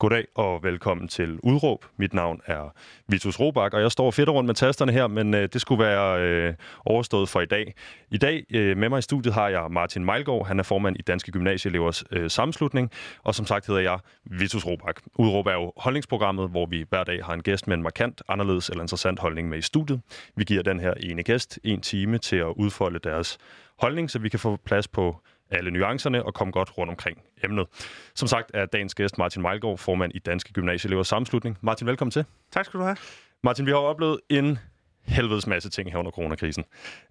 Goddag og velkommen til Udråb. Mit navn er Vitus Robak, og jeg står fedt rundt med tasterne her, men øh, det skulle være øh, overstået for i dag. I dag øh, med mig i studiet har jeg Martin Meilgaard. Han er formand i Danske Gymnasieelevers øh, sammenslutning, og som sagt hedder jeg Vitus Robak. Udråb er jo holdningsprogrammet, hvor vi hver dag har en gæst med en markant, anderledes eller interessant holdning med i studiet. Vi giver den her ene gæst en time til at udfolde deres holdning, så vi kan få plads på alle nuancerne og komme godt rundt omkring emnet. Som sagt er dagens gæst Martin Meilgaard, formand i Danske Gymnasieelevers Sammenslutning. Martin, velkommen til. Tak skal du have. Martin, vi har oplevet en helvedes masse ting her under coronakrisen.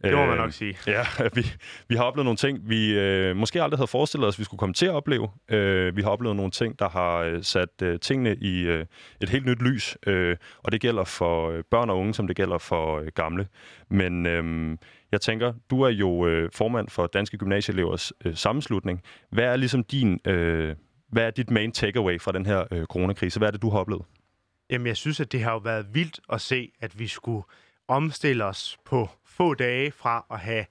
Det må man nok sige. Ja, vi, vi har oplevet nogle ting, vi øh, måske aldrig havde forestillet os, vi skulle komme til at opleve. Øh, vi har oplevet nogle ting, der har øh, sat øh, tingene i øh, et helt nyt lys, øh, og det gælder for øh, børn og unge, som det gælder for øh, gamle. Men øh, jeg tænker, du er jo øh, formand for Danske Gymnasieelevers øh, sammenslutning. Hvad er ligesom din, øh, hvad er dit main takeaway fra den her øh, coronakrise? Hvad er det, du har oplevet? Jamen, jeg synes, at det har jo været vildt at se, at vi skulle omstille os på få dage fra at have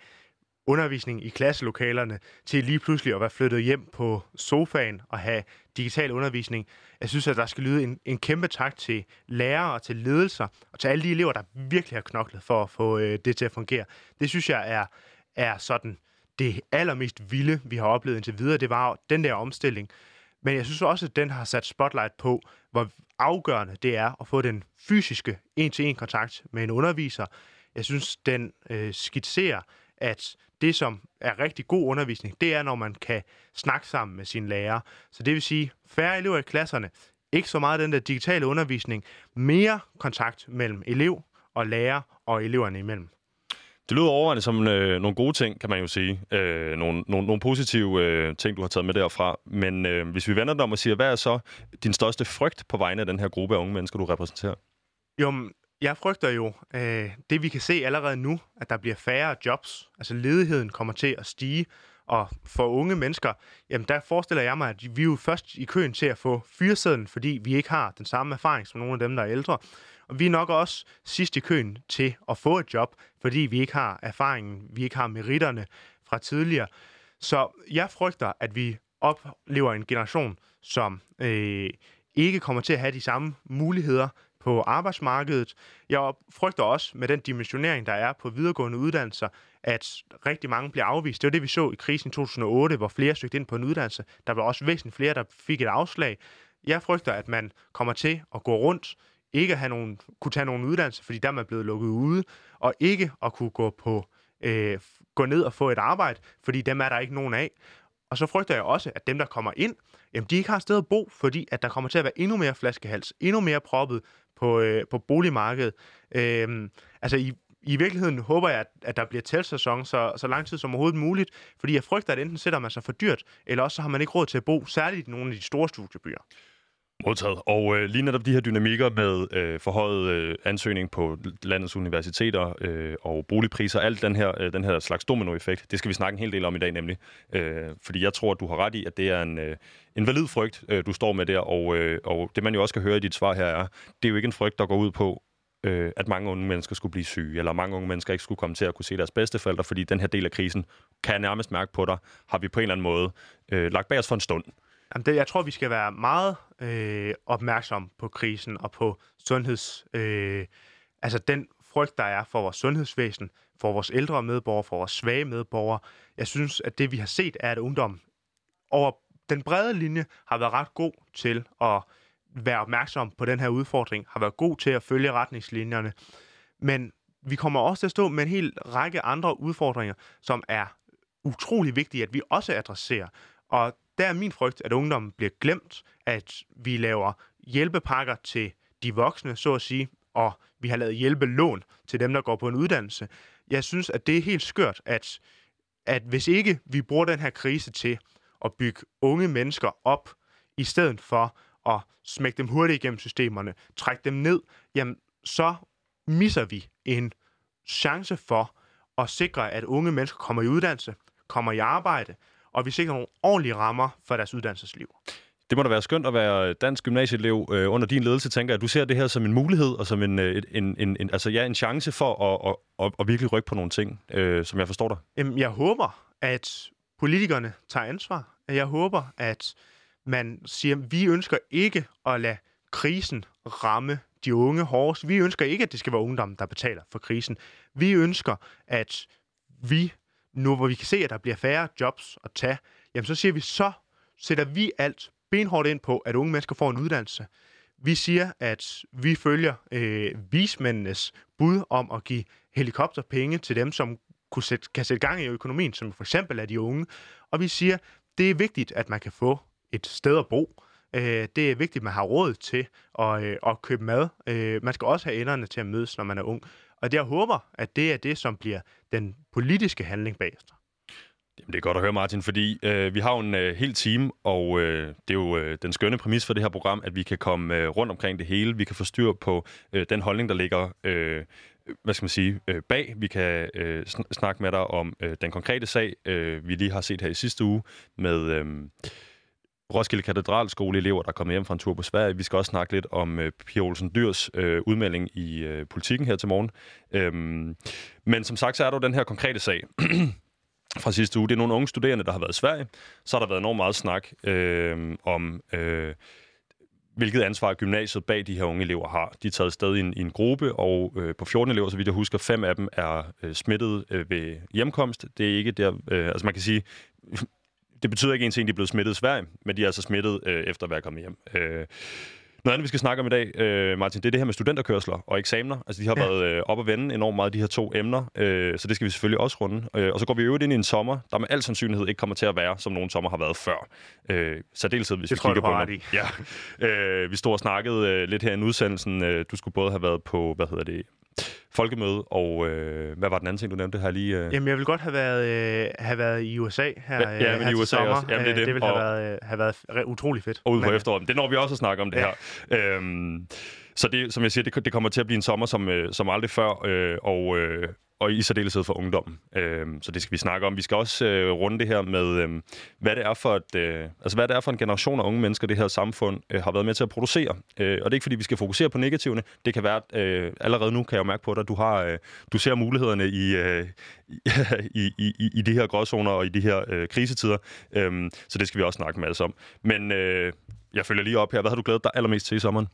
undervisning i klasselokalerne til lige pludselig at være flyttet hjem på sofaen og have digital undervisning. Jeg synes, at der skal lyde en, en kæmpe tak til lærere og til ledelser og til alle de elever, der virkelig har knoklet for at få øh, det til at fungere. Det synes jeg er, er sådan det allermest vilde, vi har oplevet indtil videre. Det var den der omstilling. Men jeg synes også, at den har sat spotlight på, hvor afgørende det er at få den fysiske en-til-en kontakt med en underviser. Jeg synes, den øh, skitserer, at det, som er rigtig god undervisning, det er, når man kan snakke sammen med sine lærere. Så det vil sige, færre elever i klasserne, ikke så meget den der digitale undervisning, mere kontakt mellem elev og lærer og eleverne imellem. Det lyder overvejende som øh, nogle gode ting, kan man jo sige. Øh, nogle, nogle, nogle positive øh, ting, du har taget med derfra. Men øh, hvis vi vender dig om og siger, hvad er så din største frygt på vegne af den her gruppe af unge mennesker, du repræsenterer? Jo, jeg frygter jo øh, det, vi kan se allerede nu, at der bliver færre jobs. Altså ledigheden kommer til at stige, og for unge mennesker, jamen der forestiller jeg mig, at vi er jo først i køen til at få fyresedlen, fordi vi ikke har den samme erfaring som nogle af dem, der er ældre. Og vi er nok også sidst i køen til at få et job, fordi vi ikke har erfaringen, vi ikke har meritterne fra tidligere. Så jeg frygter, at vi oplever en generation, som øh, ikke kommer til at have de samme muligheder på arbejdsmarkedet. Jeg frygter også med den dimensionering, der er på videregående uddannelser, at rigtig mange bliver afvist. Det var det, vi så i krisen 2008, hvor flere søgte ind på en uddannelse. Der var også væsentligt flere, der fik et afslag. Jeg frygter, at man kommer til at gå rundt, ikke at have nogen, kunne tage nogen uddannelse, fordi der er man blevet lukket ude, og ikke at kunne gå på øh, gå ned og få et arbejde, fordi dem er der ikke nogen af. Og så frygter jeg også, at dem, der kommer ind, jamen, de ikke har et sted at bo, fordi at der kommer til at være endnu mere flaskehals, endnu mere proppet på, øh, på boligmarkedet. Øh, altså i, i virkeligheden håber jeg, at, at der bliver tælsæson så, så lang tid som overhovedet muligt, fordi jeg frygter, at enten sætter man sig for dyrt, eller også så har man ikke råd til at bo, særligt i nogle af de store studiebyer. Modtaget. Og øh, lige netop de her dynamikker med øh, forhøjet øh, ansøgning på landets universiteter øh, og boligpriser, alt den her, øh, den her slags dominoeffekt, det skal vi snakke en hel del om i dag nemlig. Øh, fordi jeg tror, at du har ret i, at det er en, øh, en valid frygt, øh, du står med der, og, øh, og det man jo også kan høre i dit svar her er, det er jo ikke en frygt, der går ud på, øh, at mange unge mennesker skulle blive syge, eller mange unge mennesker ikke skulle komme til at kunne se deres bedsteforældre, fordi den her del af krisen, kan jeg nærmest mærke på dig, har vi på en eller anden måde øh, lagt bag os for en stund. Jamen det, jeg tror, vi skal være meget øh, opmærksom på krisen og på sundheds... Øh, altså den frygt, der er for vores sundhedsvæsen, for vores ældre medborgere, for vores svage medborgere. Jeg synes, at det, vi har set, er, at ungdom over den brede linje har været ret god til at være opmærksom på den her udfordring, har været god til at følge retningslinjerne. Men vi kommer også til at stå med en hel række andre udfordringer, som er utrolig vigtige, at vi også adresserer. Og der er min frygt, at ungdommen bliver glemt, at vi laver hjælpepakker til de voksne, så at sige, og vi har lavet hjælpelån til dem, der går på en uddannelse. Jeg synes, at det er helt skørt, at, at hvis ikke vi bruger den her krise til at bygge unge mennesker op, i stedet for at smække dem hurtigt igennem systemerne, trække dem ned, jamen så misser vi en chance for at sikre, at unge mennesker kommer i uddannelse, kommer i arbejde, og vi sikrer nogle ordentlige rammer for deres uddannelsesliv. Det må da være skønt at være dansk gymnasieelev øh, under din ledelse, tænker jeg. Du ser det her som en mulighed og som en, øh, en, en, en, altså, ja, en chance for at, at, at, at virkelig rykke på nogle ting, øh, som jeg forstår dig. Jamen, jeg håber, at politikerne tager ansvar. Jeg håber, at man siger, vi ønsker ikke at lade krisen ramme de unge hårdest. Vi ønsker ikke, at det skal være ungdommen, der betaler for krisen. Vi ønsker, at vi, nu hvor vi kan se, at der bliver færre jobs at tage, jamen så siger vi, så sætter vi alt benhårdt ind på, at unge mennesker får en uddannelse. Vi siger, at vi følger øh, vismændenes bud om at give helikopterpenge til dem, som kunne sætte, kan sætte gang i økonomien, som for eksempel er de unge. Og vi siger, det er vigtigt, at man kan få et sted at bo. Øh, det er vigtigt, at man har råd til at, øh, at købe mad. Øh, man skal også have enderne til at mødes, når man er ung. Og det, jeg håber, at det er det, som bliver den politiske handling bagefter. Jamen, det er godt at høre, Martin, fordi øh, vi har jo en øh, hel time, og øh, det er jo øh, den skønne præmis for det her program, at vi kan komme øh, rundt omkring det hele. Vi kan få styr på øh, den holdning, der ligger øh, hvad skal man sige, øh, bag. Vi kan øh, snakke med dig om øh, den konkrete sag, øh, vi lige har set her i sidste uge med... Øh, Roskilde Katedralskole elever, der er kommet hjem fra en tur på Sverige. Vi skal også snakke lidt om øh, Pia Olsen Dyrs øh, udmelding i øh, politikken her til morgen. Øhm, men som sagt, så er der jo den her konkrete sag fra sidste uge. Det er nogle unge studerende, der har været i Sverige. Så har der været enormt meget snak øh, om... Øh, hvilket ansvar gymnasiet bag de her unge elever har. De er taget sted i en, i en gruppe, og øh, på 14 elever, så vidt jeg husker, fem af dem er øh, smittet øh, ved hjemkomst. Det er ikke der... Øh, altså man kan sige, det betyder ikke en ting, de er blevet smittet i Sverige, men de er altså smittet øh, efter at være kommet hjem. Øh, noget andet, vi skal snakke om i dag, øh, Martin, det er det her med studenterkørsler og eksamener. Altså, de har ja. været øh, op og vende enormt meget, de her to emner, øh, så det skal vi selvfølgelig også runde. Øh, og så går vi øvrigt ind i en sommer, der med al sandsynlighed ikke kommer til at være, som nogle sommer har været før. Øh, særdeleshed, hvis det vi kigger på det. Ja. Øh, vi stod og snakkede øh, lidt her i en udsendelsen. Øh, du skulle både have været på, hvad hedder det, folkemøde, og øh, hvad var den anden ting, du nævnte her lige? Øh? Jamen, jeg vil godt have været, øh, have været i USA her, ja, ja, men her i USA sommer. også. Jamen, det, er det. det ville og, have, været, have været utrolig fedt. Og ude på efteråret. Det når vi også at snakke om det ja. her. Øhm, så det, som jeg siger, det, det kommer til at blive en sommer som, øh, som aldrig før, øh, og, øh, og i særdeleshed for ungdommen. Øh, så det skal vi snakke om. Vi skal også øh, runde det her med, øh, hvad det er for et, øh, altså hvad det er for en generation af unge mennesker, det her samfund øh, har været med til at producere. Øh, og det er ikke fordi, vi skal fokusere på negativerne. Det kan være, øh, allerede nu kan jeg jo mærke på dig, du har, øh, du ser mulighederne i, øh, i, i, i, i de her gråzoner og i de her øh, krisetider. Øh, så det skal vi også snakke med os om. Men øh, jeg følger lige op her. Hvad har du glædet dig allermest til i sommeren?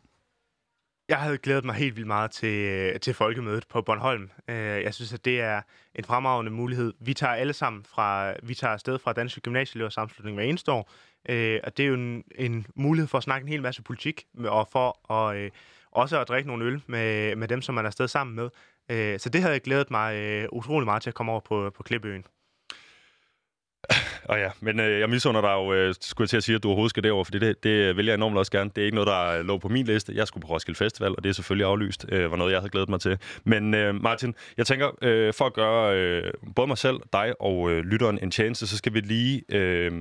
Jeg havde glædet mig helt vildt meget til, øh, til folkemødet på Bornholm. Øh, jeg synes, at det er en fremragende mulighed. Vi tager alle sammen fra, vi tager afsted fra Danske Gymnasieelever samslutning hver eneste år, øh, og det er jo en, en mulighed for at snakke en hel masse politik, og for at, også at drikke nogle øl med, med dem, som man er afsted sammen med. Så det havde jeg glædet mig utrolig meget til at komme over på, på Klippeøen. Og ja, men øh, jeg misunder dig jo, øh, skulle jeg til at sige, at du overhovedet skal derover, for det, det vil jeg enormt også gerne. Det er ikke noget, der øh, lå på min liste. Jeg skulle på Roskilde Festival, og det er selvfølgelig aflyst, øh, var noget, jeg havde glædet mig til. Men øh, Martin, jeg tænker, øh, for at gøre øh, både mig selv, dig og øh, lytteren en tjeneste, så skal vi lige... Øh,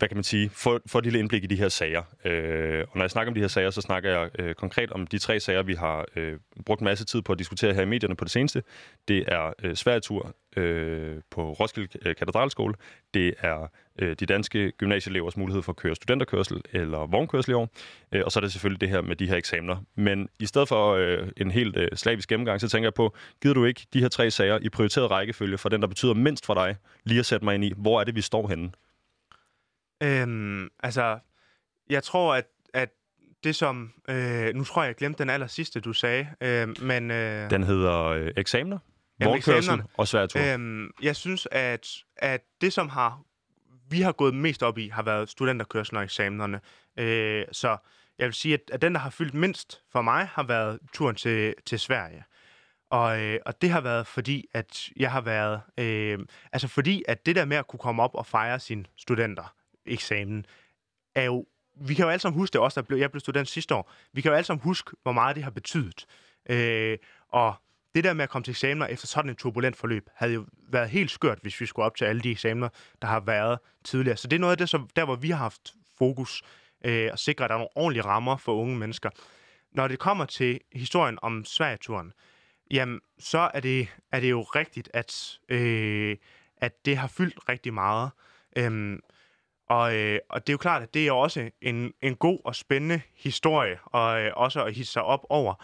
hvad kan man sige, få, få et lille indblik i de her sager. Øh, og når jeg snakker om de her sager, så snakker jeg øh, konkret om de tre sager, vi har øh, brugt en masse tid på at diskutere her i medierne på det seneste. Det er øh, Sverigetur øh, på Roskilde øh, Katedralskole. Det er øh, de danske gymnasieelevers mulighed for at køre studenterkørsel eller vognkørsel i år. Øh, og så er det selvfølgelig det her med de her eksamener. Men i stedet for øh, en helt øh, slavisk gennemgang, så tænker jeg på, gider du ikke de her tre sager i prioriteret rækkefølge for den, der betyder mindst for dig, lige at sætte mig ind i, hvor er det, vi står henne? Øhm, altså, jeg tror, at, at det som... Øh, nu tror jeg, jeg glemte den aller sidste, du sagde, øh, men... Øh, den hedder øh, eksamener, vognkørsel og sværtur. Øhm, jeg synes, at, at det, som har vi har gået mest op i, har været studenterkørsel og eksamenerne. Øh, så jeg vil sige, at, at den, der har fyldt mindst for mig, har været turen til, til Sverige. Og, øh, og det har været fordi, at jeg har været... Øh, altså fordi, at det der med at kunne komme op og fejre sine studenter, eksamen, er jo... Vi kan jo alle sammen huske det også, der blev, jeg blev student sidste år. Vi kan jo alle sammen huske, hvor meget det har betydet. Øh, og det der med at komme til eksamener efter sådan en turbulent forløb, havde jo været helt skørt, hvis vi skulle op til alle de eksamener, der har været tidligere. Så det er noget af det, som, der hvor vi har haft fokus, øh, at sikre, at der er nogle ordentlige rammer for unge mennesker. Når det kommer til historien om Sverigeturen, jamen, så er det, er det jo rigtigt, at, øh, at det har fyldt rigtig meget. Øhm, og, øh, og det er jo klart, at det er også en, en god og spændende historie, og øh, også at hisse sig op over.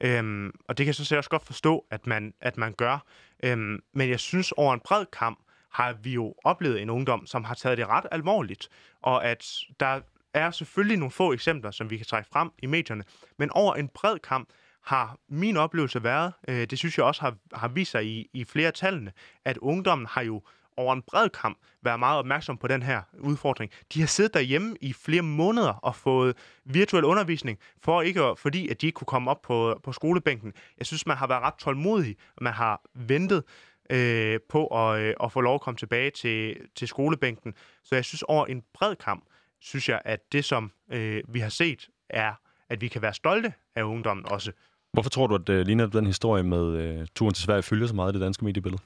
Øhm, og det kan jeg så også godt forstå, at man, at man gør. Øhm, men jeg synes, over en bred kamp har vi jo oplevet en ungdom, som har taget det ret alvorligt, og at der er selvfølgelig nogle få eksempler, som vi kan trække frem i medierne, men over en bred kamp har min oplevelse været, øh, det synes jeg også har, har vist sig i, i flere tallene, at ungdommen har jo over en bred kamp være meget opmærksom på den her udfordring. De har siddet derhjemme i flere måneder og fået virtuel undervisning, for ikke at, fordi at de ikke kunne komme op på, på skolebænken. Jeg synes, man har været ret tålmodig, og man har ventet øh, på at, øh, at få lov at komme tilbage til, til skolebænken. Så jeg synes, over en bred kamp, synes jeg, at det, som øh, vi har set, er, at vi kan være stolte af ungdommen også. Hvorfor tror du, at øh, lige den historie med øh, turen til Sverige følger så meget i det danske mediebillede?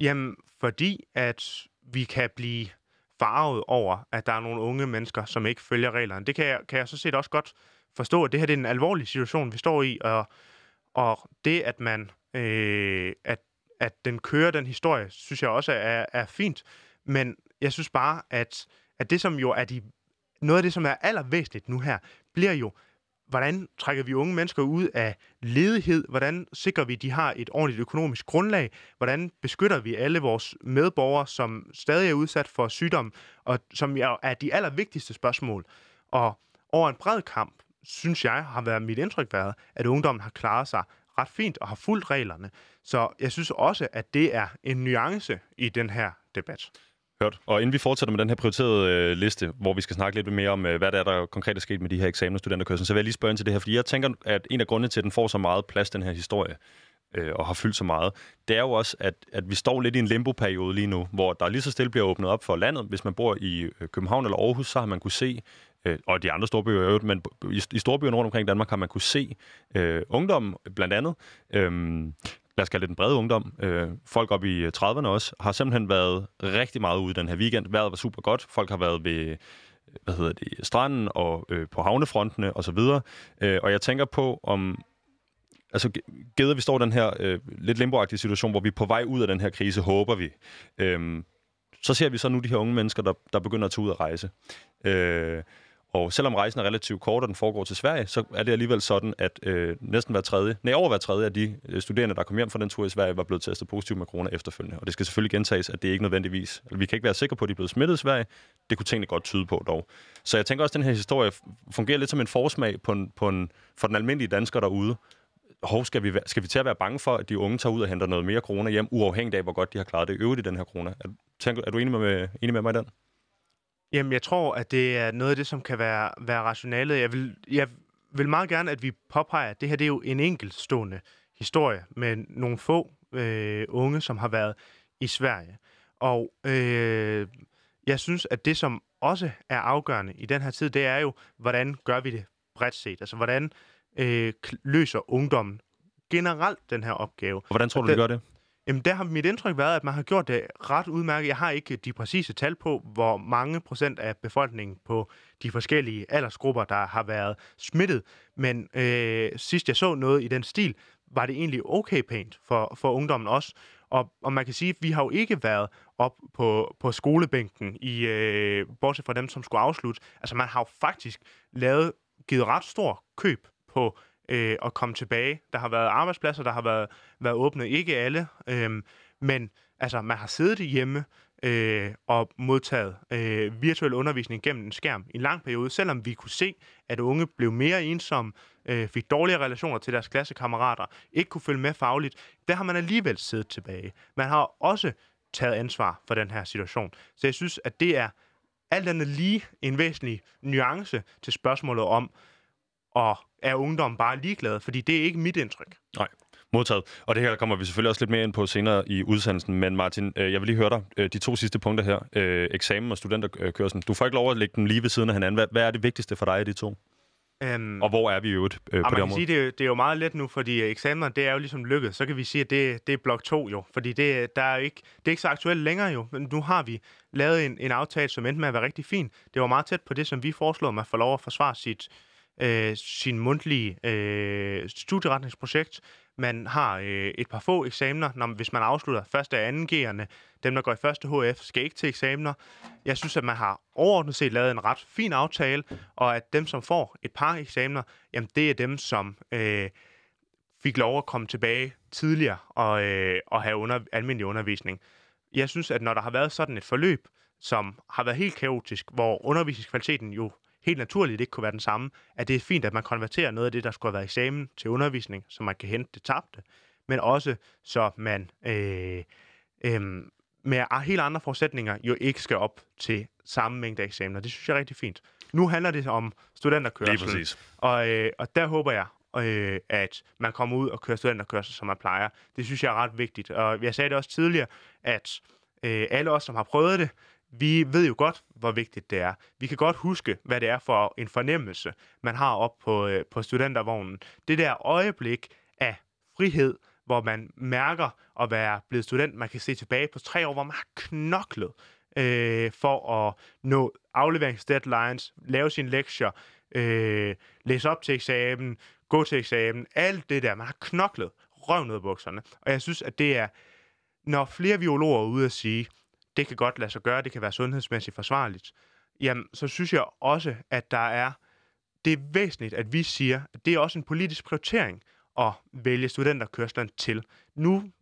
Jamen, fordi at vi kan blive farvet over, at der er nogle unge mennesker, som ikke følger reglerne. Det kan jeg, kan jeg så set også godt forstå, at det her det er en alvorlig situation, vi står i, og, og det, at man øh, at, at den kører den historie, synes jeg også er, er fint. Men jeg synes bare, at, at det, som jo er de, noget af det, som er allervæsentligt nu her, bliver jo, hvordan trækker vi unge mennesker ud af ledighed? Hvordan sikrer vi, at de har et ordentligt økonomisk grundlag? Hvordan beskytter vi alle vores medborgere, som stadig er udsat for sygdom, og som er de allervigtigste spørgsmål? Og over en bred kamp, synes jeg, har været mit indtryk været, at ungdommen har klaret sig ret fint og har fulgt reglerne. Så jeg synes også, at det er en nuance i den her debat. Hørt. Og inden vi fortsætter med den her prioriterede øh, liste, hvor vi skal snakke lidt mere om, øh, hvad der er, der konkret er sket med de her eksamen- og så vil jeg lige spørge ind til det her, fordi jeg tænker, at en af grundene til, at den får så meget plads, den her historie, øh, og har fyldt så meget, det er jo også, at, at vi står lidt i en limbo-periode lige nu, hvor der lige så stille bliver åbnet op for landet. Hvis man bor i øh, København eller Aarhus, så har man kunne se, øh, og de andre storbyer øvrigt, men i, i storbyerne rundt omkring Danmark har man kunne se øh, ungdommen blandt andet, øh, lad os kalde det den brede ungdom, øh, folk op i øh, 30'erne også, har simpelthen været rigtig meget ude den her weekend. Vejret var super godt. Folk har været ved hvad hedder det, stranden og øh, på havnefrontene og så videre. Øh, og jeg tænker på, om altså gæder vi står i den her øh, lidt limboagtige situation, hvor vi er på vej ud af den her krise, håber vi. Øh, så ser vi så nu de her unge mennesker, der, der begynder at tage ud og rejse. Øh, og selvom rejsen er relativt kort, og den foregår til Sverige, så er det alligevel sådan, at øh, næsten hver tredje, nej, over hver tredje af de øh, studerende, der kom hjem fra den tur i Sverige, var blevet testet positivt med corona efterfølgende. Og det skal selvfølgelig gentages, at det ikke nødvendigvis, altså, vi kan ikke være sikre på, at de er blevet smittet i Sverige. Det kunne tingene godt tyde på dog. Så jeg tænker også, at den her historie fungerer lidt som en forsmag på en, på en, for den almindelige dansker derude. Hov, skal vi, skal vi til at være bange for, at de unge tager ud og henter noget mere corona hjem, uafhængigt af, hvor godt de har klaret det øvrigt i den her corona? Er, tænker, er du enig med, enig med mig i den? Jamen, jeg tror, at det er noget af det, som kan være, være rationalet. Jeg vil, jeg vil meget gerne, at vi påpeger, at det her det er jo en enkeltstående historie med nogle få øh, unge, som har været i Sverige. Og øh, jeg synes, at det, som også er afgørende i den her tid, det er jo, hvordan gør vi det bredt set? Altså, hvordan øh, løser ungdommen generelt den her opgave? Og hvordan tror du, det, de gør det? Jamen, der har mit indtryk været, at man har gjort det ret udmærket. Jeg har ikke de præcise tal på, hvor mange procent af befolkningen på de forskellige aldersgrupper, der har været smittet. Men øh, sidst jeg så noget i den stil, var det egentlig okay pænt for, for ungdommen også. Og, og man kan sige, at vi har jo ikke været op på, på skolebænken, i, øh, bortset fra dem, som skulle afslutte. Altså man har jo faktisk lavet, givet ret stor køb på øh, at komme tilbage. Der har været arbejdspladser, der har været, været åbne, ikke alle, øh, men altså, man har siddet hjemme øh, og modtaget øh, virtuel undervisning gennem en skærm i en lang periode, selvom vi kunne se, at unge blev mere ensomme, øh, fik dårligere relationer til deres klassekammerater, ikke kunne følge med fagligt. Der har man alligevel siddet tilbage. Man har også taget ansvar for den her situation. Så jeg synes, at det er alt andet lige en væsentlig nuance til spørgsmålet om, og er ungdom bare ligeglade? Fordi det er ikke mit indtryk. Nej. Modtaget. Og det her kommer vi selvfølgelig også lidt mere ind på senere i udsendelsen. Men Martin, øh, jeg vil lige høre dig. Øh, de to sidste punkter her. Øh, eksamen og studenterkørsel. Du får ikke lov at lægge dem lige ved siden af hinanden. Hvad, hvad er det vigtigste for dig af de to? Um, og hvor er vi i øvrigt øh, på det område? Sige, det, er, det er jo meget let nu, fordi eksamener, det er jo ligesom lykket. Så kan vi sige, at det, det er blok 2 jo. Fordi det, der er ikke, det er ikke så aktuelt længere jo. Men nu har vi lavet en, en aftale, som endte med at være rigtig fin. Det var meget tæt på det, som vi foreslår, at man får lov at forsvare sit, øh, sin mundtlige øh, studieretningsprojekt. Man har øh, et par få eksamener, når, hvis man afslutter første og anden G'erne. Dem, der går i første HF, skal ikke til eksamener. Jeg synes, at man har overordnet set lavet en ret fin aftale, og at dem, som får et par eksamener, jamen det er dem, som øh, fik lov at komme tilbage tidligere og, øh, og have under, almindelig undervisning. jeg synes, at når der har været sådan et forløb, som har været helt kaotisk, hvor undervisningskvaliteten jo helt naturligt ikke kunne være den samme, at det er fint, at man konverterer noget af det, der skulle have været eksamen, til undervisning, så man kan hente det tabte, men også så man øh, øh, med helt andre forudsætninger jo ikke skal op til samme mængde eksamener. Det synes jeg er rigtig fint. Nu handler det om studenterkørsel. Lige præcis. Og, øh, og der håber jeg, øh, at man kommer ud og kører studenterkørsel, som man plejer. Det synes jeg er ret vigtigt. Og jeg sagde det også tidligere, at øh, alle os, som har prøvet det, vi ved jo godt, hvor vigtigt det er. Vi kan godt huske, hvad det er for en fornemmelse, man har op på, øh, på studentervognen. Det der øjeblik af frihed, hvor man mærker at være blevet student. Man kan se tilbage på tre år, hvor man har knoklet øh, for at nå afleveringsdeadlines, lave sine lektier, øh, læse op til eksamen, gå til eksamen, alt det der. Man har knoklet røven ud af bukserne. Og jeg synes, at det er, når flere biologer er ude at sige, det kan godt lade sig gøre, det kan være sundhedsmæssigt forsvarligt, jamen, så synes jeg også, at der er, det er væsentligt, at vi siger, at det er også en politisk prioritering at vælge studenterkørslen til. Nu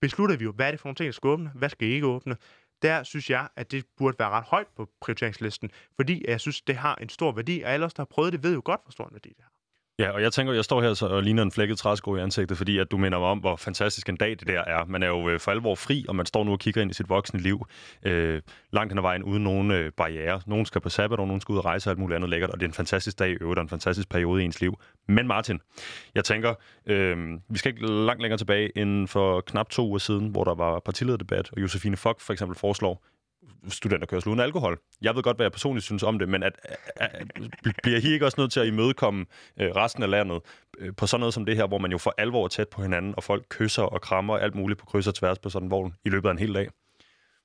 beslutter vi jo, hvad er det for nogle ting, der skal åbne, hvad skal ikke åbne. Der synes jeg, at det burde være ret højt på prioriteringslisten, fordi jeg synes, det har en stor værdi, og alle os, der har prøvet det, ved jo godt, hvor stor en værdi det har. Ja, og jeg tænker, jeg står her så og ligner en flækket træsko i ansigtet, fordi at du minder mig om, hvor fantastisk en dag det der er. Man er jo øh, for alvor fri, og man står nu og kigger ind i sit voksne liv øh, langt hen ad vejen uden nogen øh, barriere. Nogen skal på sabbat, og nogen skal ud og rejse og alt muligt andet lækkert, og det er en fantastisk dag i øvrigt, og en fantastisk periode i ens liv. Men Martin, jeg tænker, øh, vi skal ikke langt længere tilbage end for knap to uger siden, hvor der var partilederdebat, og Josefine Fock for eksempel foreslår, studenterkørsel uden alkohol. Jeg ved godt, hvad jeg personligt synes om det, men at, at, at, bliver I ikke også nødt til at imødekomme øh, resten af landet øh, på sådan noget som det her, hvor man jo for alvor er tæt på hinanden, og folk kysser og krammer alt muligt på kryds og tværs på sådan en vogn i løbet af en hel dag?